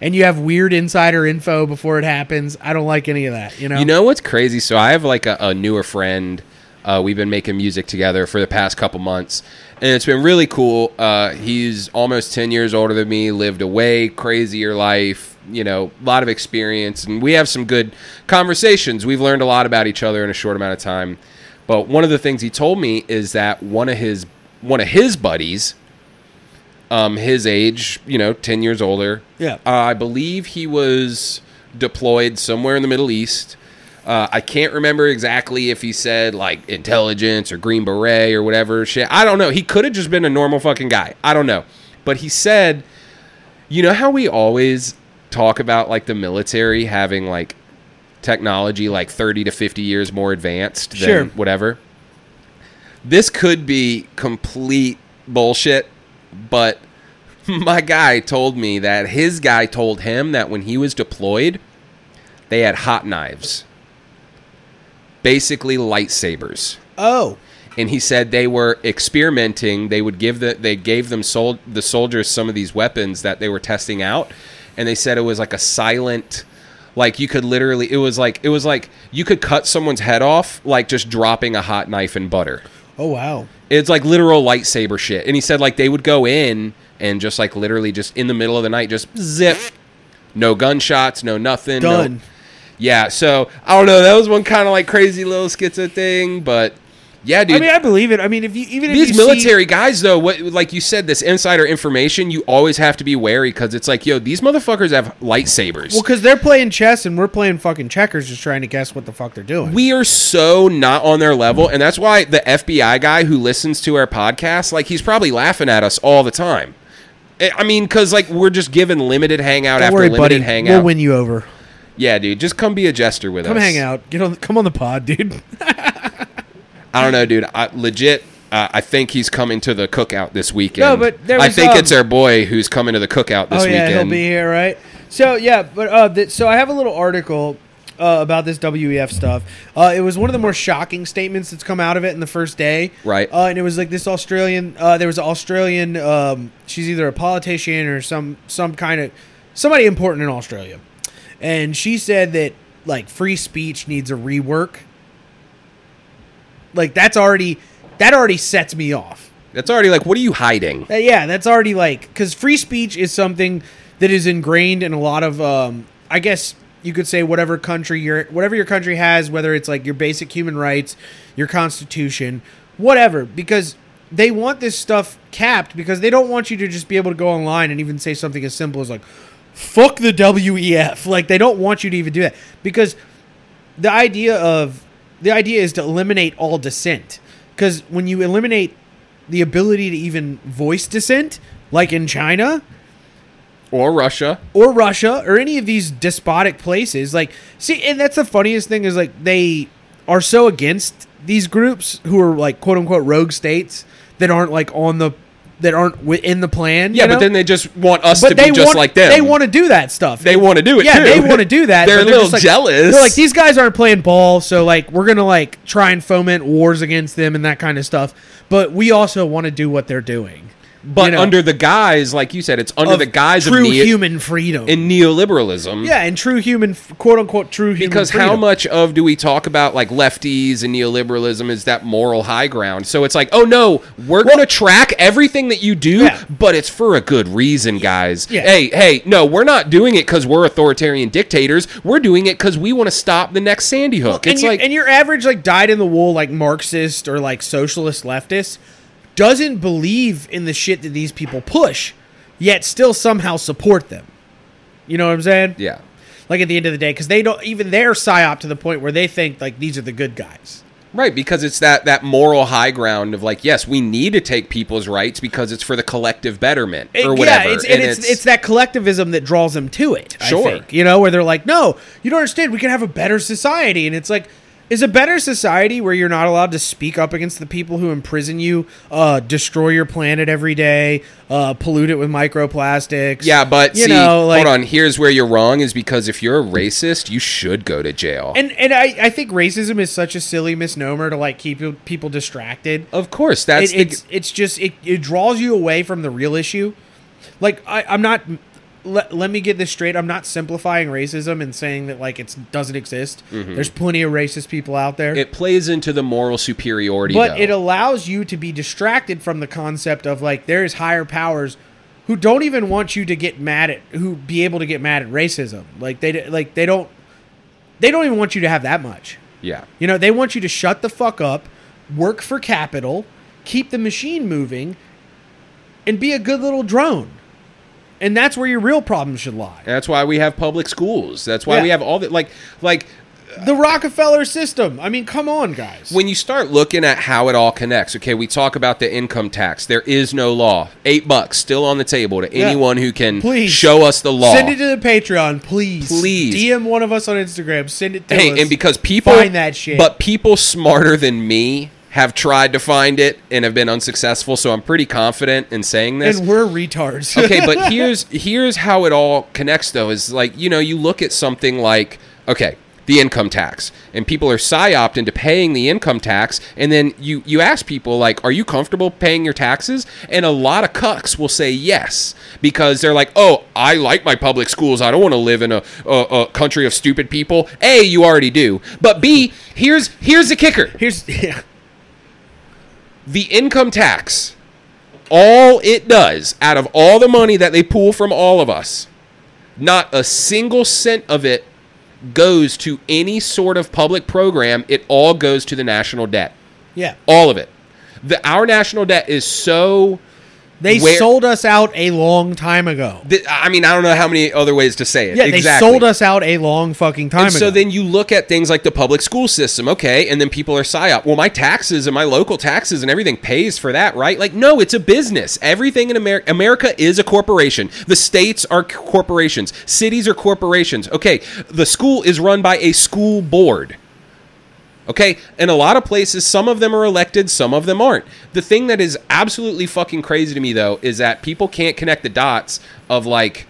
[SPEAKER 5] And you have weird insider info before it happens. I don't like any of that. You know.
[SPEAKER 6] You know what's crazy? So I have like a, a newer friend. Uh, we've been making music together for the past couple months, and it's been really cool. Uh, he's almost ten years older than me. Lived a way crazier life. You know, a lot of experience, and we have some good conversations. We've learned a lot about each other in a short amount of time. But one of the things he told me is that one of his one of his buddies, um, his age, you know, ten years older.
[SPEAKER 5] Yeah.
[SPEAKER 6] Uh, I believe he was deployed somewhere in the Middle East. Uh, I can't remember exactly if he said like intelligence or Green Beret or whatever shit. I don't know. He could have just been a normal fucking guy. I don't know. But he said, you know how we always talk about like the military having like technology like 30 to 50 years more advanced than
[SPEAKER 5] Sure.
[SPEAKER 6] whatever. This could be complete bullshit, but my guy told me that his guy told him that when he was deployed, they had hot knives. Basically lightsabers.
[SPEAKER 5] oh,
[SPEAKER 6] And he said they were experimenting. They would give the they gave them sol- the soldiers some of these weapons that they were testing out, and they said it was like a silent, like you could literally it was like it was like you could cut someone's head off like just dropping a hot knife in butter.
[SPEAKER 5] Oh wow.
[SPEAKER 6] It's like literal lightsaber shit. And he said like they would go in and just like literally just in the middle of the night just zip. No gunshots, no nothing. no-
[SPEAKER 5] Done.
[SPEAKER 6] yeah, so I don't know. That was one kind of like crazy little schizo thing, but yeah, dude.
[SPEAKER 5] I mean, I believe it. I mean, if you even if
[SPEAKER 6] these
[SPEAKER 5] you see-
[SPEAKER 6] military guys, though, what like you said, this insider information, you always have to be wary because it's like, yo, these motherfuckers have lightsabers.
[SPEAKER 5] well, because they're playing chess and we're playing fucking checkers, just trying to guess what the fuck they're doing.
[SPEAKER 6] we are so not on their level, and that's why the FBI guy who listens to our podcast, like, he's probably laughing at us all the time. I I mean, because like we're just given limited hangout
[SPEAKER 5] Don't
[SPEAKER 6] after
[SPEAKER 5] worry,
[SPEAKER 6] limited
[SPEAKER 5] buddy.
[SPEAKER 6] hangout.
[SPEAKER 5] We'll win you over.
[SPEAKER 6] Yeah, dude, just come be a jester with
[SPEAKER 5] Come
[SPEAKER 6] us.
[SPEAKER 5] Come hang out. Get on. Come on the pod, dude.
[SPEAKER 6] I don't know, dude. I legit. Uh, I think he's coming to the cookout this weekend.
[SPEAKER 5] No, but there
[SPEAKER 6] I think
[SPEAKER 5] um,
[SPEAKER 6] it's our boy who's coming to the cookout this
[SPEAKER 5] oh yeah,
[SPEAKER 6] weekend.
[SPEAKER 5] he'll be here, right? So yeah, but uh, th- so I have a little article uh, about this WEF stuff. Uh, it was one of the more shocking statements that's come out of it in the first day,
[SPEAKER 6] Right.
[SPEAKER 5] Uh, and it was like this Australian. Uh, there was an Australian. Um, she's either a politician or some some kind of somebody important in Australia, and she said that like free speech needs a rework. Like that's already that already sets me off.
[SPEAKER 6] That's already like, what are you hiding?
[SPEAKER 5] Uh, yeah, that's already like because free speech is something that is ingrained in a lot of, um, I guess you could say whatever country your whatever your country has, whether it's like your basic human rights, your constitution, whatever, because they want this stuff capped because they don't want you to just be able to go online and even say something as simple as like fuck the WEF. Like they don't want you to even do that because the idea of the idea is to eliminate all dissent because when you eliminate the ability to even voice dissent like in china
[SPEAKER 6] Or Russia.
[SPEAKER 5] or russia or any of these despotic places like see and that's the funniest thing is like they are so against these groups who are like quote unquote rogue states that aren't like on the that aren't within the plan
[SPEAKER 6] Yeah,
[SPEAKER 5] you know?
[SPEAKER 6] but then they just want us
[SPEAKER 5] but
[SPEAKER 6] to be just
[SPEAKER 5] want,
[SPEAKER 6] like them.
[SPEAKER 5] They want to do that stuff.
[SPEAKER 6] They wanna do it,
[SPEAKER 5] Yeah,
[SPEAKER 6] too.
[SPEAKER 5] they want to do that.
[SPEAKER 6] They're a little
[SPEAKER 5] just like-
[SPEAKER 6] jealous.
[SPEAKER 5] They're like these guys aren't playing ball, so like we're gonna like try and foment wars against them and that kind of stuff. But we also want to do what they're doing.
[SPEAKER 6] But
[SPEAKER 5] you know,
[SPEAKER 6] under the guise, like you said, it's under the guise
[SPEAKER 5] true
[SPEAKER 6] of neo-
[SPEAKER 5] human freedom.
[SPEAKER 6] in neoliberalism.
[SPEAKER 5] yeah, and true human, quote unquote, true human.
[SPEAKER 6] Because how much of do we talk about like lefties and neoliberalism is that moral high ground? So it's like, oh no, we're gonna track everything that you do,
[SPEAKER 5] Yeah.
[SPEAKER 6] but it's for a good reason, guys.
[SPEAKER 5] Yeah.
[SPEAKER 6] Hey, hey, no, we're not doing it because we're authoritarian dictators. We're doing it because we want to stop the next Sandy Hook.
[SPEAKER 5] and
[SPEAKER 6] it's
[SPEAKER 5] your,
[SPEAKER 6] like
[SPEAKER 5] and your average like dyed in the wool like Marxist or like socialist leftist doesn't believe in the shit that these people push, yet still somehow support them. You know what I'm saying?
[SPEAKER 6] yeah.
[SPEAKER 5] Like at the end of the day, because they don't even they're psyop to the point where they think like these are the good guys.
[SPEAKER 6] Right, because it's that that moral high ground of like, yes, we need to take people's rights because it's for the collective betterment or
[SPEAKER 5] It-
[SPEAKER 6] whatever.
[SPEAKER 5] Yeah, it's, and it's, it's that collectivism that draws them to it. I
[SPEAKER 6] Sure.
[SPEAKER 5] think, you know, where they're like, no, you don't understand. We can have a better society, and it's like. Is a better society where you're not allowed to speak up against the people who imprison you, uh, destroy your planet every day, uh, pollute it with microplastics?
[SPEAKER 6] yeah, but
[SPEAKER 5] you
[SPEAKER 6] see,
[SPEAKER 5] know, like,
[SPEAKER 6] hold on. Here's where you're wrong: is because if you're a racist, you should go to jail.
[SPEAKER 5] And and I, I think racism is such a silly misnomer to like keep people distracted.
[SPEAKER 6] of course, that's
[SPEAKER 5] it,
[SPEAKER 6] the,
[SPEAKER 5] it's it's just it, it draws you away from the real issue. Like I, I'm not. Let, let me get this straight. I'm not simplifying racism and saying that like it doesn't exist. There's plenty of racist people out there.
[SPEAKER 6] Mm-hmm. it plays into the moral superiority.
[SPEAKER 5] but
[SPEAKER 6] though.
[SPEAKER 5] it allows you to be distracted from the concept of like there's higher powers who don't even want you to get mad at who be able to get mad at racism. Like they like they don't they don't even want you to have that much.
[SPEAKER 6] yeah,
[SPEAKER 5] You know, they want you to shut the fuck up, work for capital, keep the machine moving, and be a good little drone. And that's where your real problem should lie.
[SPEAKER 6] That's why we have public schools. That's why
[SPEAKER 5] Yeah.
[SPEAKER 6] we have all that. Like, like
[SPEAKER 5] The Rockefeller system. I mean, come on, guys.
[SPEAKER 6] when you start looking at how it all connects, okay, we talk about the income tax. There is no law. Eight bucks still on the table to
[SPEAKER 5] Yeah.
[SPEAKER 6] anyone who can
[SPEAKER 5] Please.
[SPEAKER 6] show us the law.
[SPEAKER 5] Send it to the Patreon, please.
[SPEAKER 6] Please.
[SPEAKER 5] DM one of us on Instagram. Send it to
[SPEAKER 6] hey,
[SPEAKER 5] us.
[SPEAKER 6] and because people
[SPEAKER 5] find that shit.
[SPEAKER 6] but people smarter than me have tried to find it and have been unsuccessful. So I'm pretty confident in saying this.
[SPEAKER 5] and we're retards.
[SPEAKER 6] okay, but here's here's how it all connects though is like, you know, you look at something like okay, the income tax. And people are psyoped into paying the income tax and then you you ask people like, "Are you comfortable paying your taxes?" And a lot of cucks will say yes because they're like, "Oh, I like my public schools. I don't want to live in a, a, a country of stupid people." A, you already do. But B, here's here's the kicker
[SPEAKER 5] Here's yeah.
[SPEAKER 6] The income tax, all it does out of all the money that they pool from all of us, not a single cent of it goes to any sort of public program. It all goes to the national debt.
[SPEAKER 5] Yeah.
[SPEAKER 6] All of it. The, our national debt is so.
[SPEAKER 5] They
[SPEAKER 6] Where-
[SPEAKER 5] sold us out a long time ago.
[SPEAKER 6] th- I mean, I don't know how many other ways to say it.
[SPEAKER 5] Yeah,
[SPEAKER 6] exactly.
[SPEAKER 5] they sold us out a long fucking time
[SPEAKER 6] And
[SPEAKER 5] ago.
[SPEAKER 6] so then you look at things like the public school system, okay, and then people are psyop. Well, my taxes and my local taxes and everything pays for that, right? Like, no, it's a business. Everything in America, America is a corporation. The states are corporations. Cities are corporations. Okay, the school is run by a school board. Okay? In a lot of places, some of them are elected, some of them aren't. The thing that is absolutely fucking crazy to me, though, is that people can't connect the dots of like,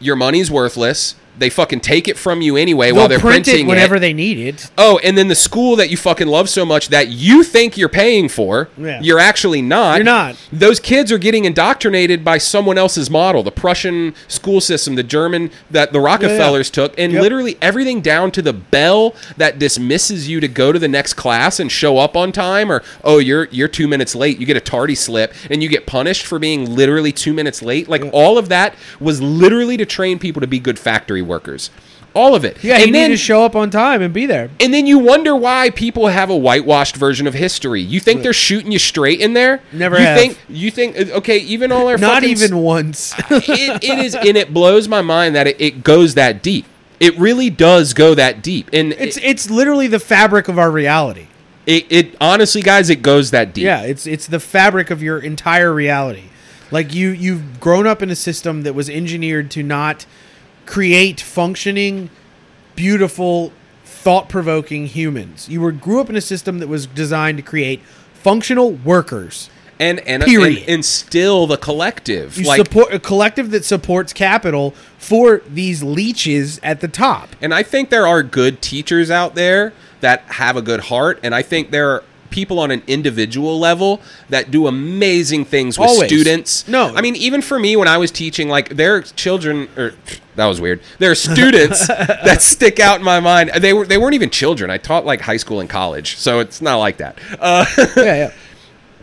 [SPEAKER 6] your money's worthless. They fucking take it from you anyway while
[SPEAKER 5] They'll
[SPEAKER 6] they're
[SPEAKER 5] print
[SPEAKER 6] printing
[SPEAKER 5] it whenever
[SPEAKER 6] it.
[SPEAKER 5] they need it.
[SPEAKER 6] Oh, and then the school that you fucking love so much that you think you're paying for,
[SPEAKER 5] Yeah.
[SPEAKER 6] you're actually not.
[SPEAKER 5] You're not.
[SPEAKER 6] Those kids are getting indoctrinated by someone else's model, the Prussian school system, the German that the Rockefellers took, and
[SPEAKER 5] Yep.
[SPEAKER 6] literally everything down to the bell that dismisses you to go to the next class and show up on time, or oh, you're you're two minutes late, you get a tardy slip, and you get punished for being literally two minutes late. Like all of that was literally to train people to be good factory workers. All of it.
[SPEAKER 5] Yeah,
[SPEAKER 6] and
[SPEAKER 5] you
[SPEAKER 6] then,
[SPEAKER 5] need to show up on time and be there.
[SPEAKER 6] and then you wonder why people have a whitewashed version of history. You think they're shooting you straight in there?
[SPEAKER 5] Never
[SPEAKER 6] You
[SPEAKER 5] have.
[SPEAKER 6] think you think uh, okay? Even all our
[SPEAKER 5] Not
[SPEAKER 6] fucking
[SPEAKER 5] even once.
[SPEAKER 6] it, it is, and it blows my mind that it, it goes that deep. It really does go that deep, and
[SPEAKER 5] it's
[SPEAKER 6] it,
[SPEAKER 5] it's literally the fabric of our reality.
[SPEAKER 6] it, it honestly, guys, it goes that deep.
[SPEAKER 5] Yeah, it's it's the fabric of your entire reality. Like you you've grown up in a system that was engineered to not create functioning, beautiful, thought-provoking humans. You were grew up in a system that was designed to create functional workers.
[SPEAKER 6] and and,
[SPEAKER 5] Period.
[SPEAKER 6] and instill the collective.
[SPEAKER 5] You
[SPEAKER 6] like,
[SPEAKER 5] support a collective that supports capital for these leeches at the top.
[SPEAKER 6] And I think there are good teachers out there that have a good heart, and I think there are people on an individual level that do amazing things with
[SPEAKER 5] Always.
[SPEAKER 6] students.
[SPEAKER 5] No.
[SPEAKER 6] I mean, even for me when I was teaching, like there are children or that was weird. There are students that stick out in my mind. They were they weren't even children. I taught like high school and college, so it's not like that. Uh,
[SPEAKER 5] Yeah, yeah.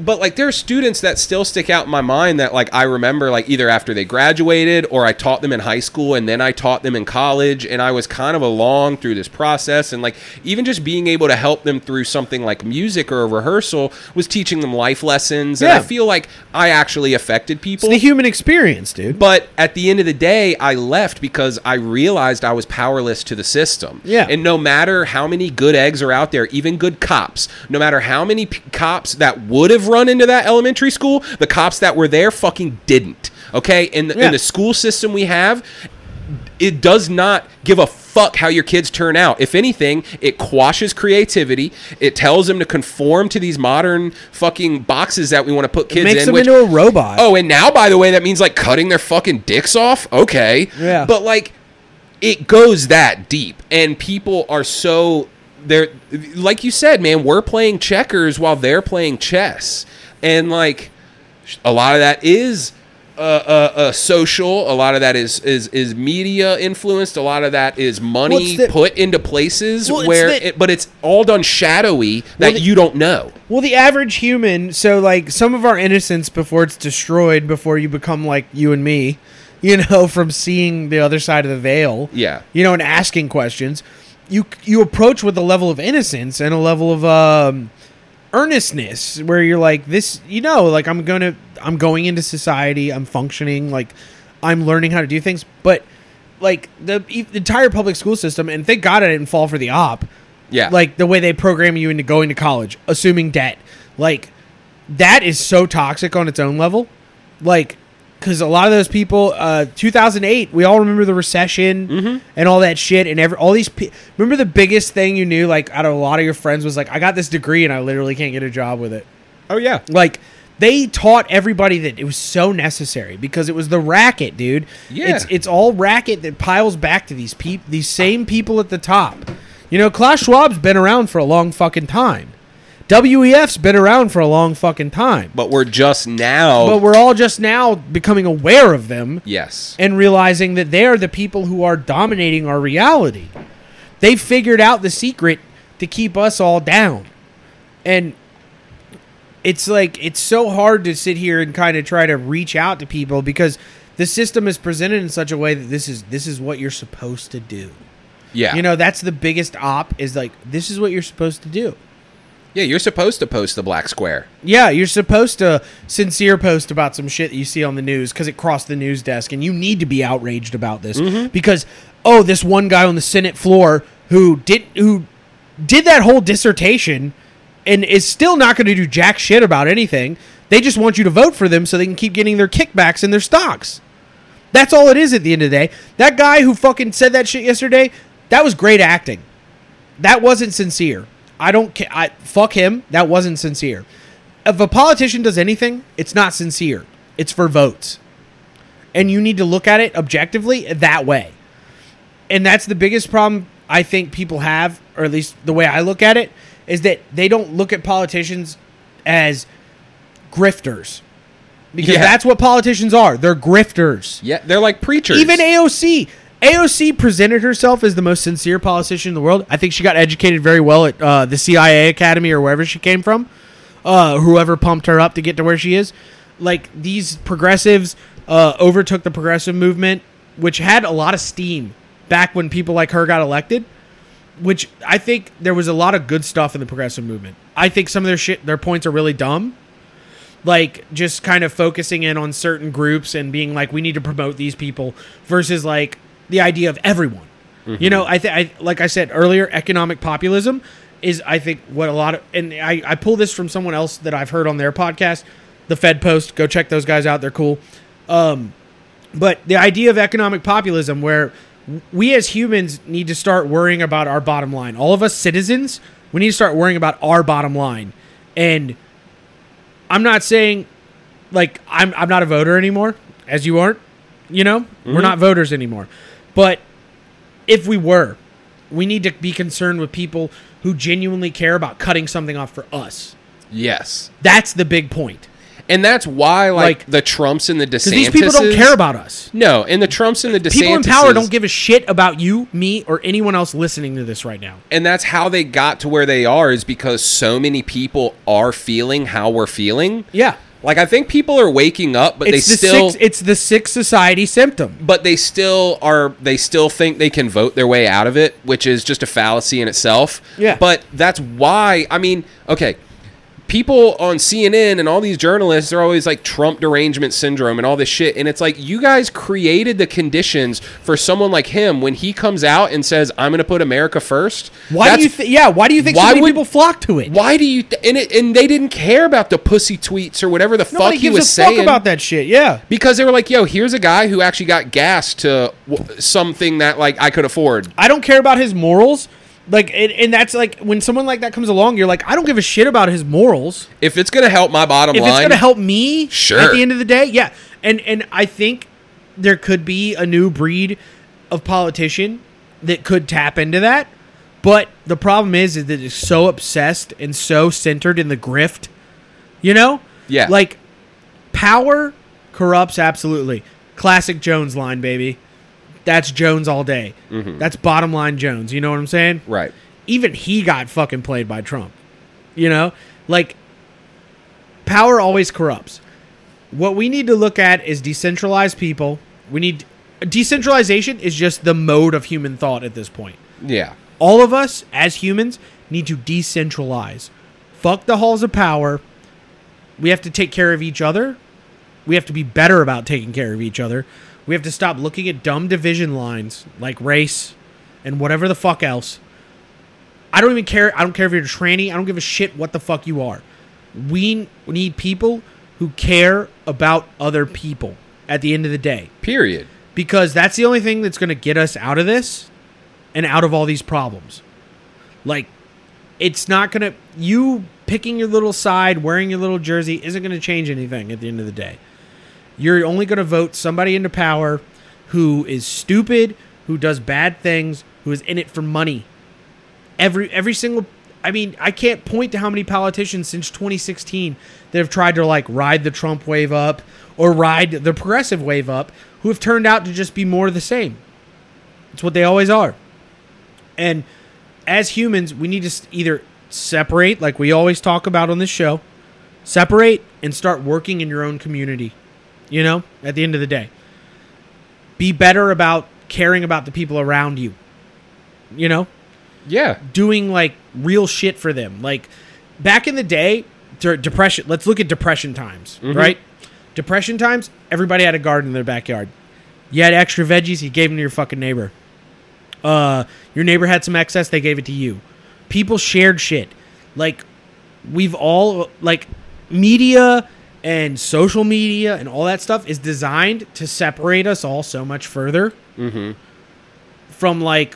[SPEAKER 6] But like there are students that still stick out in my mind that like I remember like either after they graduated or I taught them in high school and then I taught them in college and I was kind of along through this process and like even just being able to help them through something like music or a rehearsal was teaching them life lessons and I feel like I actually affected people.
[SPEAKER 5] It's the human experience, dude.
[SPEAKER 6] but at the end of the day, I left because I realized I was powerless to the system.
[SPEAKER 5] Yeah.
[SPEAKER 6] And no matter how many good eggs are out there, even good cops, no matter how many p- cops that would have run into that elementary school, the cops that were there fucking didn't. Okay? In the,
[SPEAKER 5] Yeah.
[SPEAKER 6] in the school system we have, it does not give a fuck how your kids turn out. If anything, it quashes creativity. It tells them to conform to these modern fucking boxes that we want to put kids
[SPEAKER 5] makes
[SPEAKER 6] in.
[SPEAKER 5] them
[SPEAKER 6] which-
[SPEAKER 5] into a robot.
[SPEAKER 6] Oh, and now, by the way, that means like cutting their fucking dicks off. Okay.
[SPEAKER 5] Yeah.
[SPEAKER 6] But like, it goes that deep, and people are so they're like you said, man. We're playing checkers while they're playing chess, and like, a lot of that is. Uh, uh, uh, social. A lot of that is is is media influenced. A lot of that is money
[SPEAKER 5] it's the-
[SPEAKER 6] put into places
[SPEAKER 5] Well,
[SPEAKER 6] where,
[SPEAKER 5] the-
[SPEAKER 6] it, but it's all done shadowy that
[SPEAKER 5] Well, the-
[SPEAKER 6] you don't know.
[SPEAKER 5] Well, the average human, so like some of our innocence before it's destroyed, before you become like you and me, you know, from seeing the other side of the veil.
[SPEAKER 6] Yeah.
[SPEAKER 5] You know, and asking questions. You you approach with a level of innocence and a level of um, earnestness where you're like this, you know, like I'm going to I'm going into society, I'm functioning, like I'm learning how to do things, but like the, the entire public school system and thank God I didn't fall for the op
[SPEAKER 6] Yeah.
[SPEAKER 5] like the way they program you into going to college, assuming debt. Like that is so toxic on its own level. Like because a lot of those people, uh, 2008, we all remember the recession
[SPEAKER 6] Mm-hmm.
[SPEAKER 5] and all that shit, and every all these. Pe- remember the biggest thing you knew, like out of a lot of your friends, was like, I got this degree and I literally can't get a job with it.
[SPEAKER 6] oh yeah.
[SPEAKER 5] Like they taught everybody that it was so necessary because it was the racket, dude.
[SPEAKER 6] Yeah.
[SPEAKER 5] It's it's all racket that piles back to these peop- these same people at the top. You know, Klaus Schwab's been around for a long fucking time. WEF's been around for a long fucking time.
[SPEAKER 6] But we're just now.
[SPEAKER 5] But we're all just now becoming aware of them
[SPEAKER 6] yes.
[SPEAKER 5] and realizing that they are the people who are dominating our reality. They figured out the secret to keep us all down. And it's like it's so hard to sit here and kind of try to reach out to people because the system is presented in such a way that this is this is what you're supposed to do.
[SPEAKER 6] Yeah.
[SPEAKER 5] You know, that's the biggest op is like this is what you're supposed to do.
[SPEAKER 6] Yeah, you're supposed to post the black square.
[SPEAKER 5] Yeah, you're supposed to sincere post about some shit that you see on the news because it crossed the news desk, and you need to be outraged about this mm-hmm. because oh, this one guy on the Senate floor who did who did that whole dissertation and is still not going to do jack shit about anything. They just want you to vote for them so they can keep getting their kickbacks and their stocks. That's all it is at the end of the day. That guy who fucking said that shit yesterday, that was great acting. That wasn't sincere. I don't care. I fuck him. That wasn't sincere. If a politician does anything, it's not sincere. It's for votes. And you need to look at it objectively that way. And that's the biggest problem I think people have, or at least the way I look at it, is that they don't look at politicians as grifters. Because
[SPEAKER 6] Yeah.
[SPEAKER 5] that's what politicians are. They're grifters.
[SPEAKER 6] Yeah, they're like preachers.
[SPEAKER 5] Even AOC. AOC presented herself as the most sincere politician in the world. I think she got educated very well at uh, the CIA Academy or wherever she came from. Uh, whoever pumped her up to get to where she is. Like these progressives uh, overtook the progressive movement, which had a lot of steam back when people like her got elected. Which I think there was a lot of good stuff in the progressive movement. I think some of their shit, their points are really dumb like just kind of focusing in on certain groups and being like we need to promote these people versus like the idea of everyone. You know i think i like i said earlier economic populism is i think what a lot of and i i pull this from someone else that i've heard on their podcast the fed post. Go check those guys out. They're cool. Um but the idea of economic populism where we as humans need to start worrying about our bottom line. All of us citizens we need to start worrying about our bottom line. And I'm not saying like I'm I'm not a voter anymore, as you aren't. You know, we're not voters anymore. But if we were, we need to be concerned with people who genuinely care about cutting something off for us.
[SPEAKER 6] yes,
[SPEAKER 5] That's the big point.
[SPEAKER 6] and that's why like,
[SPEAKER 5] Like-
[SPEAKER 6] the Trumps and the DeSantis.
[SPEAKER 5] Because these people don't care about us.
[SPEAKER 6] No, and the Trumps and the DeSantis.
[SPEAKER 5] People in power don't give a shit about you, me, or anyone else listening to this right now.
[SPEAKER 6] and that's how they got to where they are is because so many people are feeling how we're feeling.
[SPEAKER 5] Yeah.
[SPEAKER 6] Like I think people are waking up, but
[SPEAKER 5] It's
[SPEAKER 6] they
[SPEAKER 5] the
[SPEAKER 6] still
[SPEAKER 5] six, it's the sick society symptom.
[SPEAKER 6] but they still are they still think they can vote their way out of it, which is just a fallacy in itself.
[SPEAKER 5] Yeah.
[SPEAKER 6] But that's why I mean, okay, people on CNN and all these journalists are always like Trump derangement syndrome and all this shit and it's like you guys created the conditions for someone like him when he comes out and says I'm going to put America first.
[SPEAKER 5] Why
[SPEAKER 6] That's-
[SPEAKER 5] do you think? Yeah, why do you think so
[SPEAKER 6] Why
[SPEAKER 5] many
[SPEAKER 6] would-
[SPEAKER 5] people flock to it?
[SPEAKER 6] Why do you th- and it, and they didn't care about the pussy tweets or whatever the
[SPEAKER 5] Nobody
[SPEAKER 6] fuck he was saying
[SPEAKER 5] about that shit. Yeah.
[SPEAKER 6] because they were like, "Yo, here's a guy who actually got gas to w- something that like I could afford."
[SPEAKER 5] I don't care about his morals. Like, and, and that's like when someone like that comes along, you're like, I don't give a shit about his morals.
[SPEAKER 6] If it's gonna help my bottom line
[SPEAKER 5] If
[SPEAKER 6] line,
[SPEAKER 5] it's gonna help me,
[SPEAKER 6] Sure.
[SPEAKER 5] At the end of the day, yeah. And and I think there could be a new breed of politician that could tap into that. But the problem is, is that it's so obsessed and so centered in the grift. You know?
[SPEAKER 6] Yeah.
[SPEAKER 5] Like power corrupts absolutely. Classic Jones line, baby. That's Jones all day. Mm-hmm. That's bottom line Jones. You know what I'm saying?
[SPEAKER 6] right?
[SPEAKER 5] even he got fucking played by Trump. You know? Like power always corrupts. What we need to look at is decentralized people. We need decentralization is just the mode of human thought at this point.
[SPEAKER 6] Yeah,
[SPEAKER 5] All of us as humans need to decentralize. Fuck the halls of power. We have to take care of each other. We have to be better about taking care of each other. We have to stop looking at dumb division lines like race and whatever the fuck else. I don't even care. I don't care if you're a tranny. I don't give a shit what the fuck you are. We need people who care about other people at the end of the day
[SPEAKER 6] period.
[SPEAKER 5] because that's the only thing that's going to get us out of this and out of all these problems. Like, it's not going to, you picking your little side, wearing your little jersey, isn't going to change anything at the end of the day. You're only going to vote somebody into power who is stupid, who does bad things, who is in it for money. Every every single I mean, I can't point to how many politicians since 2016 that have tried to like ride the Trump wave up or ride the progressive wave up who have turned out to just be more of the same. It's what they always are. And as humans, we need to either separate, like we always talk about on this show, separate and start working in your own community. You know, at the end of the day, be better about caring about the people around you. You know,
[SPEAKER 6] Yeah,
[SPEAKER 5] doing like real shit for them. Like back in the day, depression. Let's look at depression times, right? Depression times, everybody had a garden in their backyard. You had extra veggies, you gave them to your fucking neighbor. Uh, your neighbor had some excess, they gave it to you. People shared shit. Like we've all like media and social media and all that stuff is designed to separate us all so much further from like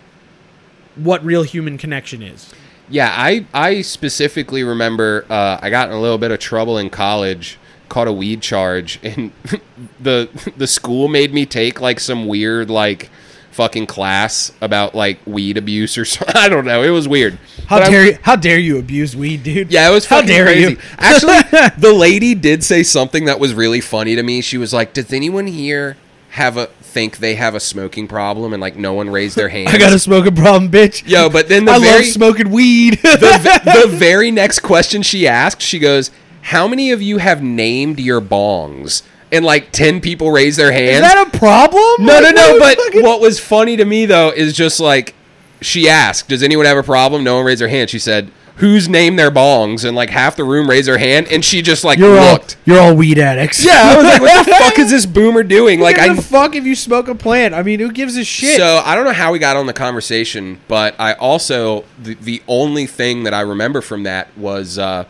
[SPEAKER 5] what real human connection is.
[SPEAKER 6] Yeah, I I specifically remember uh, I got in a little bit of trouble in college, caught a weed charge, and the the school made me take like some weird like fucking class about like weed abuse or something. I don't know. It was weird.
[SPEAKER 5] How
[SPEAKER 6] But I-
[SPEAKER 5] dare you? How dare you abuse weed, dude?
[SPEAKER 6] Yeah, it was
[SPEAKER 5] How
[SPEAKER 6] fucking
[SPEAKER 5] dare
[SPEAKER 6] crazy.
[SPEAKER 5] you?
[SPEAKER 6] Actually, the lady did say something that was really funny to me. She was like, "Does anyone here have a think they have a smoking problem?" And like, no one raised their hand.
[SPEAKER 5] I got a smoking problem, bitch.
[SPEAKER 6] Yo, but then the
[SPEAKER 5] I
[SPEAKER 6] very
[SPEAKER 5] love smoking weed.
[SPEAKER 6] the, the very next question she asked, she goes, "How many of you have named your bongs?" And like ten people raised their hands.
[SPEAKER 5] Is that a problem?
[SPEAKER 6] no, no,
[SPEAKER 5] Like,
[SPEAKER 6] no.
[SPEAKER 5] what
[SPEAKER 6] But
[SPEAKER 5] fucking-
[SPEAKER 6] what was funny to me though is just like she asked, "Does anyone have a problem?" No one raised their hand. She said, "Who's named their bongs?" And like half the room raised their hand, and she just like
[SPEAKER 5] you're all
[SPEAKER 6] looked.
[SPEAKER 5] you're all weed addicts.
[SPEAKER 6] Yeah, I was like, "What the fuck is this boomer doing?" Like,
[SPEAKER 5] Like,
[SPEAKER 6] I
[SPEAKER 5] fuck if you smoke a plant? I mean, who gives a shit?
[SPEAKER 6] So I don't know how we got on the conversation, but I also the, the only thing that I remember from that was uh,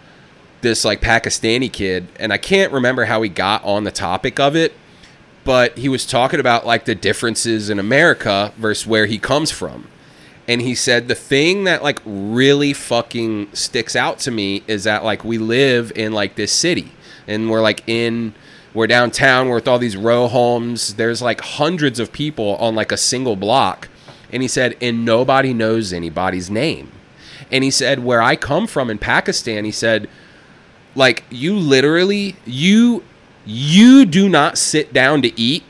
[SPEAKER 6] this like Pakistani kid, and I can't remember how he got on the topic of it, but he was talking about like the differences in America versus where he comes from. And he said the thing that like really fucking sticks out to me is that like we live in like this city and we're like in we're downtown we're with all these row homes. There's like hundreds of people on like a single block. And he said and nobody knows anybody's name. And he said where i come from in pakistan he said like you literally you you do not sit down to eat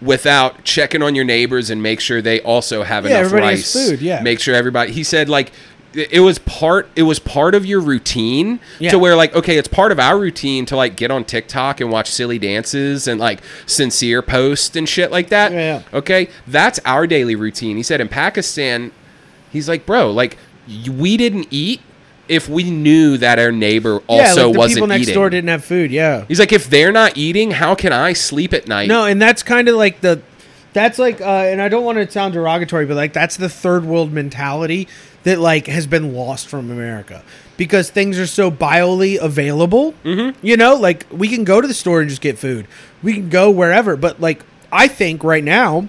[SPEAKER 6] without checking on your neighbors and make sure they also have
[SPEAKER 5] Yeah,
[SPEAKER 6] enough rice
[SPEAKER 5] food, yeah.
[SPEAKER 6] make sure everybody he said like it was part it was part of your routine
[SPEAKER 5] Yeah.
[SPEAKER 6] to where like okay it's part of our routine to like get on TikTok and watch silly dances and like sincere post and shit like that
[SPEAKER 5] Yeah, yeah.
[SPEAKER 6] okay that's our daily routine he said in Pakistan he's like bro like we didn't eat if we knew that our neighbor also
[SPEAKER 5] yeah, like the
[SPEAKER 6] wasn't
[SPEAKER 5] people next
[SPEAKER 6] eating
[SPEAKER 5] door didn't have food. Yeah.
[SPEAKER 6] he's like if they're not eating how can I sleep at night
[SPEAKER 5] No, and that's kind of like the that's like uh and I don't want to sound derogatory, but like that's the third world mentality that like has been lost from America because things are so biolly available. Mm-hmm. You know, like we can go to the store and just get food. We can go wherever, but like I think right now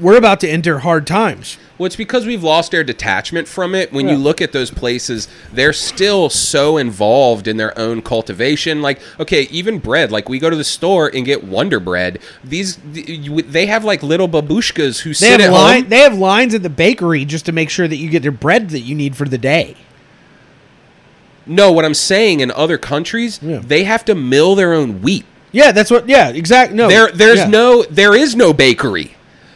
[SPEAKER 5] we're about to enter hard times.
[SPEAKER 6] Well, it's because we've lost our detachment from it. When
[SPEAKER 5] Yeah.
[SPEAKER 6] you look at those places, they're still so involved in their own cultivation. Like, okay, even bread. Like, we go to the store and get Wonder Bread. These, they have like little babushkas who
[SPEAKER 5] They
[SPEAKER 6] sit at
[SPEAKER 5] line,
[SPEAKER 6] home.
[SPEAKER 5] they have lines at the bakery just to make sure that you get the bread that you need for the day.
[SPEAKER 6] No, what I'm saying in other countries,
[SPEAKER 5] Yeah.
[SPEAKER 6] they have to mill their own wheat.
[SPEAKER 5] Yeah, that's what. Yeah, exactly. No,
[SPEAKER 6] There, there's
[SPEAKER 5] yeah.
[SPEAKER 6] no, there is no bakery.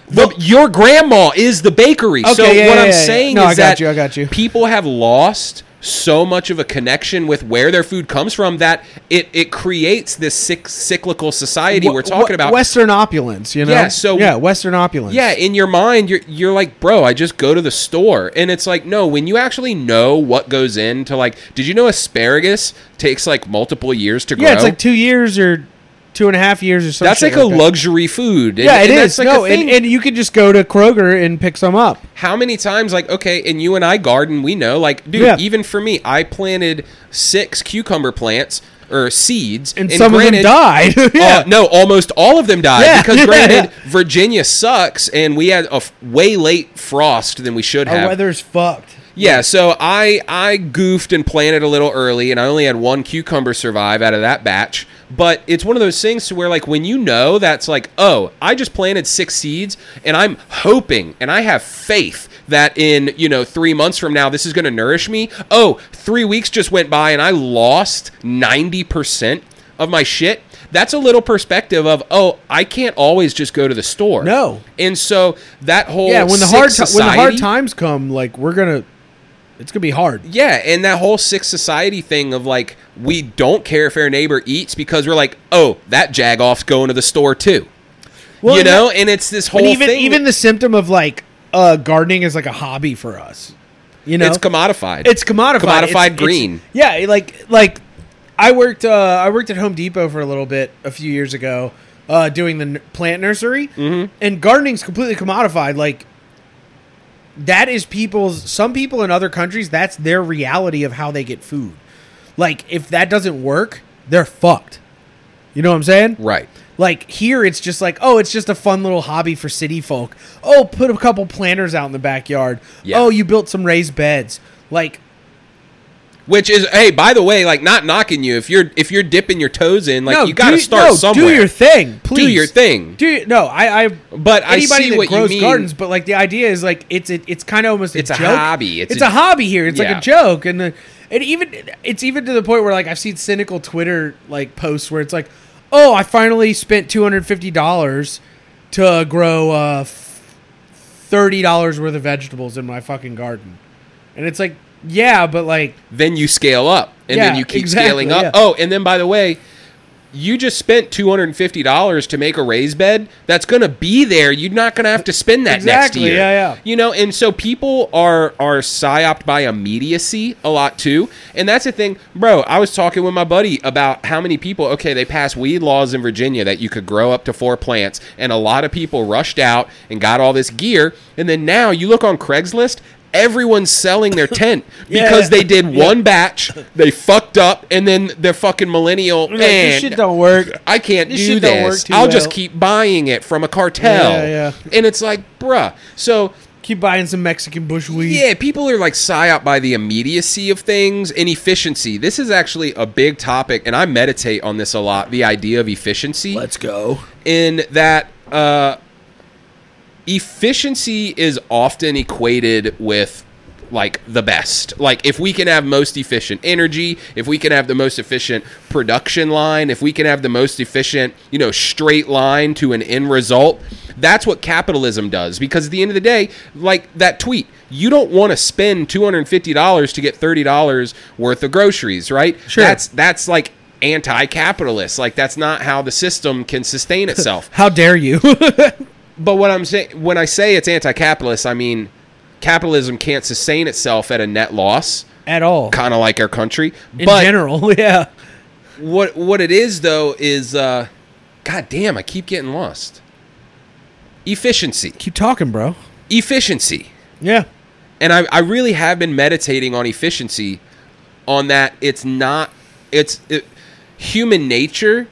[SPEAKER 6] The, your grandma is the bakery. so
[SPEAKER 5] yeah,
[SPEAKER 6] what
[SPEAKER 5] yeah,
[SPEAKER 6] I'm
[SPEAKER 5] yeah,
[SPEAKER 6] saying
[SPEAKER 5] No,
[SPEAKER 6] is
[SPEAKER 5] I got
[SPEAKER 6] that
[SPEAKER 5] you, I got you.
[SPEAKER 6] people have lost so much of a connection with where their food comes from that it, it creates this cyc- cyclical society we're talking
[SPEAKER 5] wh-
[SPEAKER 6] about.
[SPEAKER 5] Western opulence. You know.
[SPEAKER 6] Yeah, so-
[SPEAKER 5] yeah, Western opulence.
[SPEAKER 6] yeah, in your mind, you're you're like, bro, I just go to the store, and it's like, no, when you actually know what goes into like, did you know asparagus takes like multiple years to grow?
[SPEAKER 5] yeah. It's like two years or two and a half years or something.
[SPEAKER 6] that's like a luxury food. And-
[SPEAKER 5] Yeah, it
[SPEAKER 6] and
[SPEAKER 5] is.
[SPEAKER 6] like
[SPEAKER 5] no, and, and you could just go to Kroger and pick some up.
[SPEAKER 6] how many times like okay and you and i garden we know like dude
[SPEAKER 5] Yeah.
[SPEAKER 6] even for me i planted six cucumber plants or seeds
[SPEAKER 5] And, some
[SPEAKER 6] granted,
[SPEAKER 5] of them died.
[SPEAKER 6] uh,
[SPEAKER 5] yeah.
[SPEAKER 6] no almost all of them died
[SPEAKER 5] Yeah,
[SPEAKER 6] because
[SPEAKER 5] yeah,
[SPEAKER 6] granted
[SPEAKER 5] yeah.
[SPEAKER 6] virginia sucks and we had a f- way late frost than we should
[SPEAKER 5] Our
[SPEAKER 6] have
[SPEAKER 5] weather's fucked.
[SPEAKER 6] Yeah so i i goofed and planted a little early and i only had one cucumber survive out of that batch. But it's one of those things to where like when you know that's like oh i just planted six seeds and i'm hoping and i have faith that in you know three months from now this is going to nourish me. Oh three weeks just went by and i lost 90% of my shit. That's a little perspective of oh i can't always just go to the store.
[SPEAKER 5] No.
[SPEAKER 6] and so that whole
[SPEAKER 5] Yeah, when the hard ti- when the hard times come, like we're gonna, it's gonna be hard.
[SPEAKER 6] yeah, and that whole sick society thing of like we don't care if our neighbor eats because we're like, oh, that jagoff's going to the store too.
[SPEAKER 5] Well,
[SPEAKER 6] you know,
[SPEAKER 5] that-
[SPEAKER 6] and it's this whole
[SPEAKER 5] even
[SPEAKER 6] thing.
[SPEAKER 5] even the symptom of like uh, gardening is like a hobby for us. You know,
[SPEAKER 6] it's commodified.
[SPEAKER 5] It's commodified.
[SPEAKER 6] Commodified
[SPEAKER 5] It's- it's-
[SPEAKER 6] green.
[SPEAKER 5] yeah, like like I worked uh, I worked at Home Depot for a little bit a few years ago, uh, doing the n- plant nursery, mm-hmm. and gardening's completely commodified. Like that is people's. Some people in other countries, that's their reality of how they get food. Like if that doesn't work, they're fucked. You know what I'm saying?
[SPEAKER 6] right.
[SPEAKER 5] Like here, it's just like, oh, it's just a fun little hobby for city folk. Oh, put a couple planters out in the backyard.
[SPEAKER 6] Yeah.
[SPEAKER 5] Oh, you built some raised beds. Like,
[SPEAKER 6] Which is, hey, by the way, like not knocking you if you're if you're dipping your toes in, like
[SPEAKER 5] no,
[SPEAKER 6] you got to start
[SPEAKER 5] no,
[SPEAKER 6] somewhere.
[SPEAKER 5] Do your thing, please.
[SPEAKER 6] Do your thing.
[SPEAKER 5] Do no, I, I.
[SPEAKER 6] But I
[SPEAKER 5] anybody
[SPEAKER 6] see
[SPEAKER 5] that
[SPEAKER 6] what
[SPEAKER 5] grows gardens, but like the idea is like it's it, it's kind of almost
[SPEAKER 6] It's
[SPEAKER 5] a
[SPEAKER 6] a hobby. It's
[SPEAKER 5] It's,
[SPEAKER 6] a-
[SPEAKER 5] a, hobby here. It's like a joke, and the, and even it's even to the point where like I've seen cynical Twitter like posts where it's like, oh, I finally spent two hundred fifty dollars to grow uh, thirty dollars worth of vegetables in my fucking garden, and it's like, yeah, but like
[SPEAKER 6] then you scale up and then you keep
[SPEAKER 5] exactly,
[SPEAKER 6] scaling up.
[SPEAKER 5] yeah.
[SPEAKER 6] Oh, and then by the way, you just spent two hundred and fifty dollars to make a raised bed. That's gonna be there. You're not gonna have to spend that
[SPEAKER 5] Exactly,
[SPEAKER 6] next year.
[SPEAKER 5] yeah, yeah.
[SPEAKER 6] You know, and so people are are psyoped by immediacy a lot too. And that's the thing, bro. I was talking with my buddy about how many people. Okay, they passed weed laws in Virginia that you could grow up to four plants, and a lot of people rushed out and got all this gear. And then now you look on Craigslist. Everyone's selling their tent
[SPEAKER 5] Yeah.
[SPEAKER 6] because they did one batch, they fucked up, and then they're fucking millennial.
[SPEAKER 5] like,
[SPEAKER 6] Man,
[SPEAKER 5] this shit don't work.
[SPEAKER 6] I can't
[SPEAKER 5] This
[SPEAKER 6] do
[SPEAKER 5] shit don't work
[SPEAKER 6] this.
[SPEAKER 5] too
[SPEAKER 6] I'll just keep buying it from a cartel.
[SPEAKER 5] Yeah, yeah.
[SPEAKER 6] And it's like, bruh. So
[SPEAKER 5] Keep buying some Mexican bush weed.
[SPEAKER 6] yeah, people are like psyop by the immediacy of things and efficiency. This is actually a big topic, and I meditate on this a lot. The idea of efficiency
[SPEAKER 5] Let's go.
[SPEAKER 6] in that uh, efficiency is often equated with like the best. Like if we can have most efficient energy, if we can have the most efficient production line, if we can have the most efficient, you know, straight line to an end result, that's what capitalism does because at the end of the day, like that tweet, you don't want to spend $250 to get $30 worth of groceries, right?
[SPEAKER 5] Sure.
[SPEAKER 6] That's that's like anti-capitalist. Like that's not how the system can sustain itself.
[SPEAKER 5] How dare you?
[SPEAKER 6] But what I'm saying when I say it's anti-capitalist, I mean capitalism can't sustain itself at a net loss,
[SPEAKER 5] At all.
[SPEAKER 6] kind of like our country.
[SPEAKER 5] In
[SPEAKER 6] but
[SPEAKER 5] general, yeah.
[SPEAKER 6] what what it is though is, uh, god damn, I keep getting lost. Efficiency,
[SPEAKER 5] Keep talking, bro.
[SPEAKER 6] efficiency,
[SPEAKER 5] Yeah.
[SPEAKER 6] and I, I really have been meditating on efficiency, on that. It's not. It's it, human nature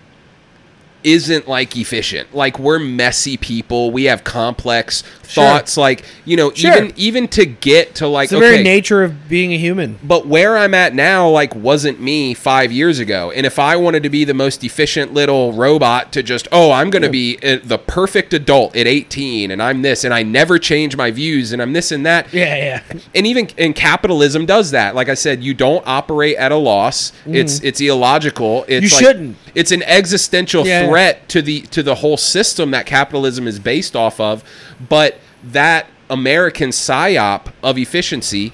[SPEAKER 6] isn't like efficient. Like we're messy people. We have complex
[SPEAKER 5] Sure.
[SPEAKER 6] thoughts. Like you know,
[SPEAKER 5] Sure.
[SPEAKER 6] even even to get to like
[SPEAKER 5] It's the
[SPEAKER 6] okay,
[SPEAKER 5] very nature of being a human.
[SPEAKER 6] but where I'm at now, like, wasn't me five years ago. And if I wanted to be the most efficient little robot to just, oh, I'm going to be uh, the perfect adult at 18, and I'm this, and I never change my views, and I'm this and that.
[SPEAKER 5] Yeah, yeah.
[SPEAKER 6] And even and capitalism does that. Like I said, you don't operate at a loss. It's it's illogical. It's.
[SPEAKER 5] You
[SPEAKER 6] like-
[SPEAKER 5] shouldn't.
[SPEAKER 6] It's an existential
[SPEAKER 5] Yeah.
[SPEAKER 6] threat to the to the whole system that capitalism is based off of. But that American psyop of efficiency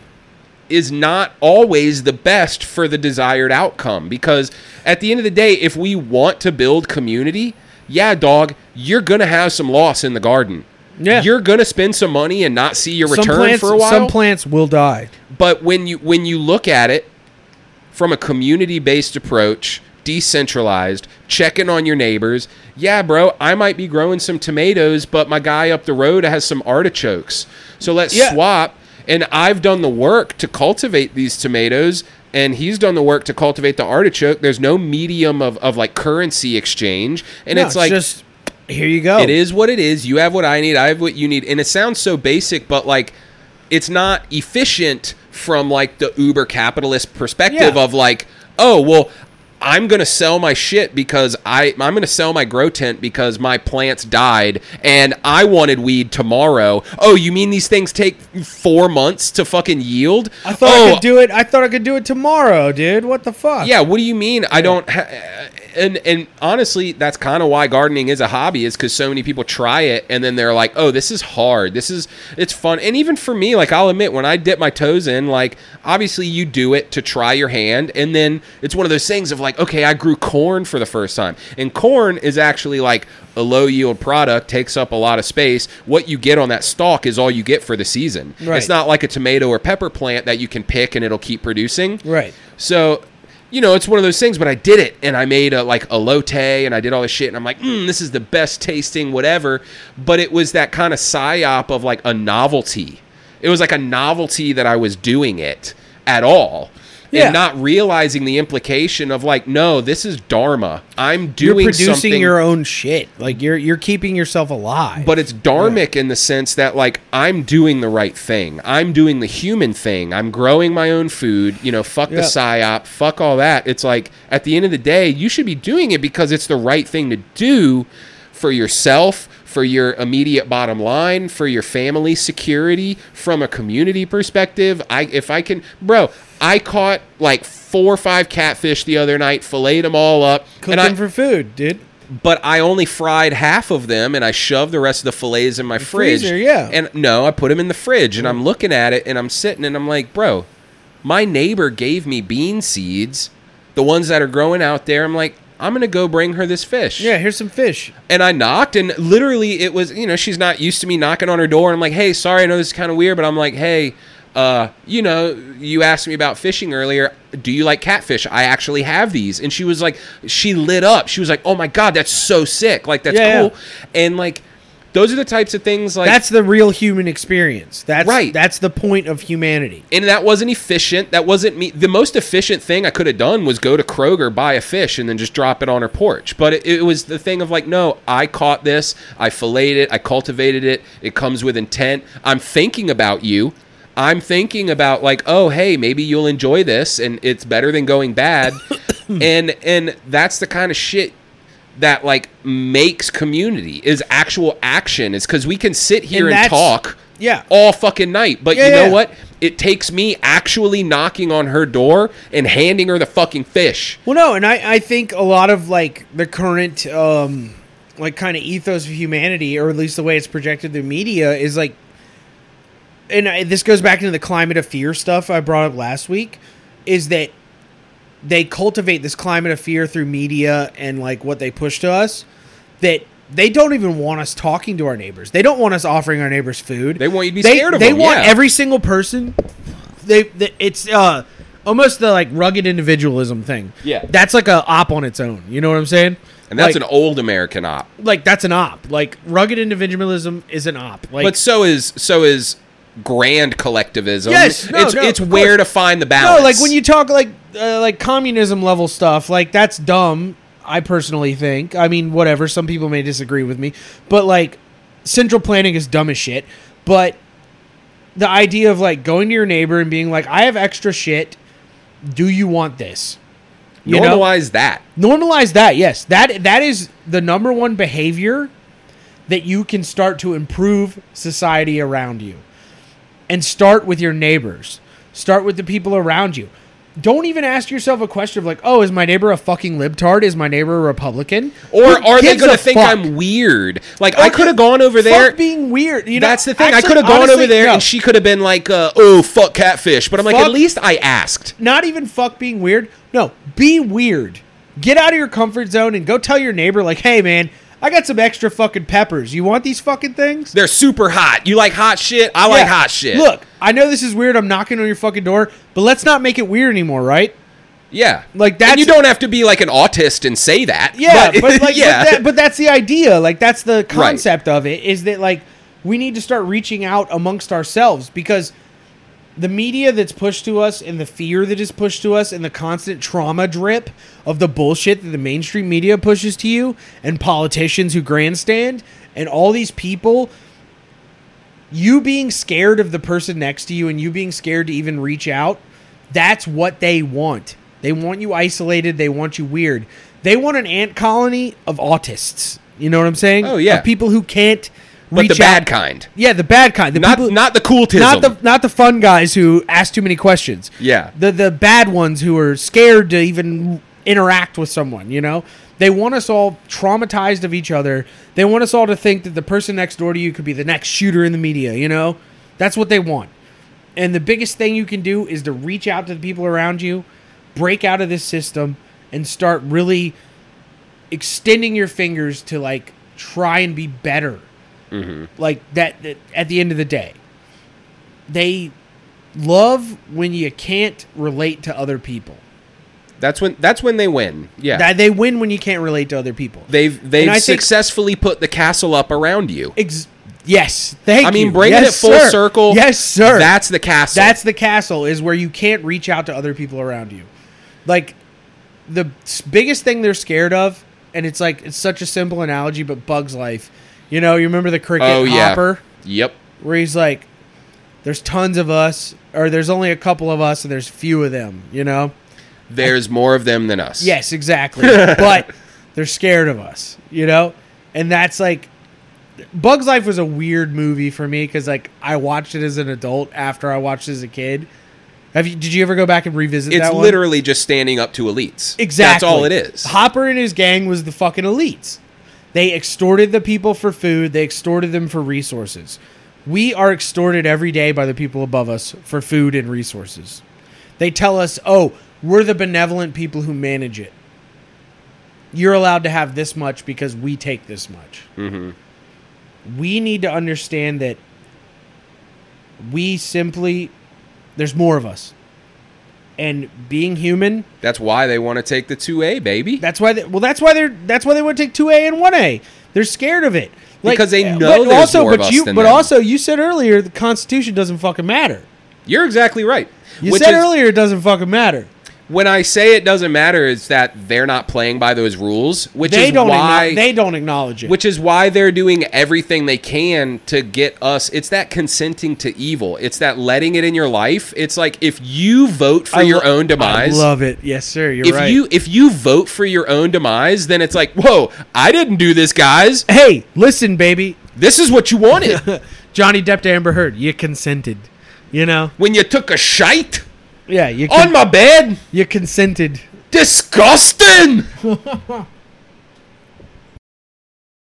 [SPEAKER 6] is not always the best for the desired outcome because at the end of the day if we want to build community yeah dog you're gonna have some loss in the garden
[SPEAKER 5] Yeah.
[SPEAKER 6] you're gonna spend some money and not see your return
[SPEAKER 5] plants,
[SPEAKER 6] for a while
[SPEAKER 5] Some plants will die.
[SPEAKER 6] but when you when you look at it from a community-based approach, decentralized, checking on your neighbors, yeah, bro, I might be growing some tomatoes, but my guy up the road has some artichokes. So let's
[SPEAKER 5] Yeah.
[SPEAKER 6] swap. And I've done the work to cultivate these tomatoes, and he's done the work to cultivate the artichoke. There's no medium of, of like currency exchange, and
[SPEAKER 5] No,
[SPEAKER 6] it's like
[SPEAKER 5] just here you go.
[SPEAKER 6] it is what it is. You have what I need. I have what you need. And it sounds so basic, but like it's not efficient from like the uber capitalist perspective
[SPEAKER 5] Yeah.
[SPEAKER 6] of like, oh, well, I'm going to sell my shit because I I'm going to sell my grow tent because my plants died and I wanted weed tomorrow. Oh, you mean these things take 4 months to fucking yield?
[SPEAKER 5] I thought
[SPEAKER 6] oh,
[SPEAKER 5] I could oh, do it. I thought I could do it tomorrow, dude. What the fuck?
[SPEAKER 6] yeah, what do you mean? I don't. Ha- and and honestly, that's kind of why gardening is a hobby, is because so many people try it and then they're like, "Oh, this is hard. This is it's fun." And even for me, like I'll admit, when I dip my toes in, like obviously you do it to try your hand, and then it's one of those things of like, okay, I grew corn for the first time, and corn is actually like a low yield product, takes up a lot of space. What you get on that stalk is all you get for the season.
[SPEAKER 5] Right.
[SPEAKER 6] It's not like a tomato or pepper plant that you can pick and it'll keep producing.
[SPEAKER 5] Right.
[SPEAKER 6] So, you know, it's one of those things, but I did it and I made a like a lotte and I did all this shit and I'm like, mm, this is the best tasting whatever. But it was that kind of psyop of like a novelty. It was like a novelty that I was doing it at all.
[SPEAKER 5] Yeah.
[SPEAKER 6] and not realizing the implication of like, no, this is dharma. I'm doing You're
[SPEAKER 5] producing
[SPEAKER 6] something
[SPEAKER 5] your own shit. Like you're you're keeping yourself alive.
[SPEAKER 6] but it's dharmic in the sense that like I'm doing the right thing. I'm doing the human thing. I'm growing my own food. You know, fuck the psyop, fuck all that. It's like at the end of the day, you should be doing it because it's the right thing to do for yourself, for your immediate bottom line, for your family security, from a community perspective. I if I can, bro, I caught like four or five catfish the other night, filleted them all up,
[SPEAKER 5] cooking
[SPEAKER 6] and I,
[SPEAKER 5] for food, dude.
[SPEAKER 6] but I only fried half of them and I shoved the rest of the fillets in my fridge.
[SPEAKER 5] freezer, yeah.
[SPEAKER 6] And no, I put them in the fridge and I'm looking at it and I'm sitting and I'm like, bro, my neighbor gave me bean seeds, the ones that are growing out there. I'm like, I'm going to go bring her this fish.
[SPEAKER 5] Yeah, here's some fish.
[SPEAKER 6] And I knocked and literally it was, you know, she's not used to me knocking on her door. And I'm like, hey, sorry, I know this is kind of weird, but I'm like, hey, uh, you know, you asked me about fishing earlier. Do you like catfish? I actually have these. And she was like, she lit up. She was like, oh my God, that's so sick. Like, that's
[SPEAKER 5] Yeah,
[SPEAKER 6] cool. And like, those are the types of things like
[SPEAKER 5] That's the real human experience. That's
[SPEAKER 6] Right.
[SPEAKER 5] That's the point of humanity.
[SPEAKER 6] and that wasn't efficient. That wasn't me. The most efficient thing I could have done was go to Kroger, buy a fish, and then just drop it on her porch. But it, it was the thing of like, no, I caught this, I filleted it, I cultivated it. It comes with intent. I'm thinking about you. I'm thinking about like, oh, hey, maybe you'll enjoy this, and it's better than going bad. and and that's the kind of shit that like makes community is actual action. Is because we can sit here
[SPEAKER 5] And
[SPEAKER 6] and, talk
[SPEAKER 5] yeah.
[SPEAKER 6] all fucking night. But
[SPEAKER 5] Yeah,
[SPEAKER 6] you know
[SPEAKER 5] yeah.
[SPEAKER 6] what? It takes me actually knocking on her door and handing her the fucking fish.
[SPEAKER 5] Well, no, and I, I think a lot of like the current, um, like kind of ethos of humanity, or at least the way it's projected through media, is like, and I, this goes back into the climate of fear stuff I brought up last week, is that they cultivate this climate of fear through media and like what they push to us that they don't even want us talking to our neighbors. They don't want us offering our neighbors food.
[SPEAKER 6] They want you to be
[SPEAKER 5] they,
[SPEAKER 6] scared of
[SPEAKER 5] They
[SPEAKER 6] them, They
[SPEAKER 5] want
[SPEAKER 6] yeah.
[SPEAKER 5] every single person. They, they it's uh almost the like rugged individualism thing.
[SPEAKER 6] Yeah.
[SPEAKER 5] that's like a op on its own. You know what I'm saying?
[SPEAKER 6] And that's
[SPEAKER 5] like,
[SPEAKER 6] an old American op.
[SPEAKER 5] like that's an op. Like rugged individualism is an op. Like
[SPEAKER 6] But so is so is grand collectivism.
[SPEAKER 5] Yes, no,
[SPEAKER 6] it's
[SPEAKER 5] no,
[SPEAKER 6] it's where to find the balance.
[SPEAKER 5] No, like when you talk like uh, like communism level stuff, like that's dumb. I personally think. I mean, whatever. Some people may disagree with me, but like central planning is dumb as shit. But the idea of like going to your neighbor and being like, "I have extra shit. Do you want this?" You know?
[SPEAKER 6] normalize that.
[SPEAKER 5] normalize that yes that that is the number one behavior that you can start to improve society around you and start with your neighbors start with the people around you don't even ask yourself a question of like oh is my neighbor a fucking libtard is my neighbor a republican
[SPEAKER 6] Or
[SPEAKER 5] Who
[SPEAKER 6] are they going to think
[SPEAKER 5] fuck?
[SPEAKER 6] I'm weird? Like I could have gone over there.
[SPEAKER 5] fuck being weird you know
[SPEAKER 6] That's the thing. I could have gone
[SPEAKER 5] honestly,
[SPEAKER 6] over there
[SPEAKER 5] no.
[SPEAKER 6] and she could have been like, uh, "Oh, fuck catfish," but I'm like,
[SPEAKER 5] Fuck-
[SPEAKER 6] at least I asked.
[SPEAKER 5] not even fuck being weird. No, be weird. Get out of your comfort zone and go tell your neighbor, like, hey man, I got some extra fucking peppers. You want these fucking things?
[SPEAKER 6] They're super hot. You like hot shit? I like
[SPEAKER 5] Yeah.
[SPEAKER 6] hot shit.
[SPEAKER 5] Look, I know this is weird. I'm knocking on your fucking door, but let's not make it weird anymore, right?
[SPEAKER 6] Yeah,
[SPEAKER 5] Like,
[SPEAKER 6] And
[SPEAKER 5] that's-
[SPEAKER 6] you don't have to be like an autist and say that.
[SPEAKER 5] Yeah, but, like,
[SPEAKER 6] yeah,
[SPEAKER 5] but, that, but that's the idea. Like, that's the concept of it. Is that like we need to start reaching out amongst ourselves because the media that's pushed to us and the fear that is pushed to us and the constant trauma drip of the bullshit that the mainstream media pushes to you and politicians who grandstand and all these people you being scared of the person next to you and you being scared to even reach out that's what they want. They want you isolated. They want you weird. They want an ant colony of autists. You know what i'm saying?
[SPEAKER 6] Oh, yeah.
[SPEAKER 5] of people who can't
[SPEAKER 6] but the bad
[SPEAKER 5] out.
[SPEAKER 6] kind,
[SPEAKER 5] yeah the bad kind the
[SPEAKER 6] not
[SPEAKER 5] people,
[SPEAKER 6] not the cool tism.
[SPEAKER 5] not the not the fun guys who ask too many questions.
[SPEAKER 6] Yeah.
[SPEAKER 5] The the bad ones who are scared to even interact with someone, you know? They want us all traumatized of each other. They want us all to think that the person next door to you could be the next shooter in the media, you know? That's what they want. And the biggest thing you can do is to reach out to the people around you, break out of this system and start really extending your fingers to like try and be better Mm-hmm. like that, that at the end of the day they love when you can't relate to other people
[SPEAKER 6] that's when that's when they win. Yeah,
[SPEAKER 5] that they win when you can't relate to other people
[SPEAKER 6] they've they've
[SPEAKER 5] I think-
[SPEAKER 6] successfully put the castle up around you.
[SPEAKER 5] Ex- Yes, thank
[SPEAKER 6] I mean, bringing
[SPEAKER 5] Yes,
[SPEAKER 6] it full
[SPEAKER 5] sir.
[SPEAKER 6] circle.
[SPEAKER 5] Yes, sir.
[SPEAKER 6] That's the castle.
[SPEAKER 5] That's the castle is where you can't reach out to other people around you. Like the biggest thing they're scared of, and it's like it's such a simple analogy, but Bug's life. You know, you remember the cricket
[SPEAKER 6] oh yeah.
[SPEAKER 5] hopper
[SPEAKER 6] Yep.
[SPEAKER 5] where he's like, "There's tons of us, or there's only a couple of us, and there's few of them." You know.
[SPEAKER 6] There's more of them than us.
[SPEAKER 5] Yes, exactly. but they're scared of us, you know? And that's like Bugs Life was a weird movie for me cuz like I watched it as an adult after I watched it as a kid. Have you did you ever go back and revisit
[SPEAKER 6] It's
[SPEAKER 5] that one?
[SPEAKER 6] It's literally just standing up to elites.
[SPEAKER 5] Exactly.
[SPEAKER 6] That's all it is.
[SPEAKER 5] Hopper and his gang was the fucking elites. They extorted the people for food, they extorted them for resources. We are extorted every day by the people above us for food and resources. They tell us, "Oh, we're the benevolent people who manage it. You're allowed to have this much because we take this much."
[SPEAKER 6] Mhm.
[SPEAKER 5] We need to understand that we simply there's more of us. And being human,
[SPEAKER 6] That's why they want to take the 2A, baby.
[SPEAKER 5] that's why. They, well, that's why they're. That's why they want to take two A and one A. They're scared of it
[SPEAKER 6] Because they know
[SPEAKER 5] But also, but you, but
[SPEAKER 6] them.
[SPEAKER 5] also, you said earlier the Constitution doesn't fucking matter.
[SPEAKER 6] You're exactly right.
[SPEAKER 5] You said
[SPEAKER 6] is-
[SPEAKER 5] earlier it doesn't fucking matter.
[SPEAKER 6] When I say it doesn't matter, it's that they're not playing by those rules, which
[SPEAKER 5] They
[SPEAKER 6] is
[SPEAKER 5] don't.
[SPEAKER 6] why
[SPEAKER 5] they don't acknowledge it.
[SPEAKER 6] which is why they're doing everything they can to get us. It's that consenting to evil. It's that letting it in your life. It's like if you vote for
[SPEAKER 5] I
[SPEAKER 6] your
[SPEAKER 5] lo-
[SPEAKER 6] own demise.
[SPEAKER 5] I love it. Yes, sir. You're
[SPEAKER 6] if
[SPEAKER 5] right.
[SPEAKER 6] you if you vote for your own demise, then it's like, whoa, I didn't do this, guys.
[SPEAKER 5] hey, listen, baby.
[SPEAKER 6] This is what you wanted
[SPEAKER 5] Johnny Depp to Amber Heard. You consented. You know.
[SPEAKER 6] when you took a shite
[SPEAKER 5] Yeah. You
[SPEAKER 6] on my bed.
[SPEAKER 5] you consented.
[SPEAKER 6] Disgusting.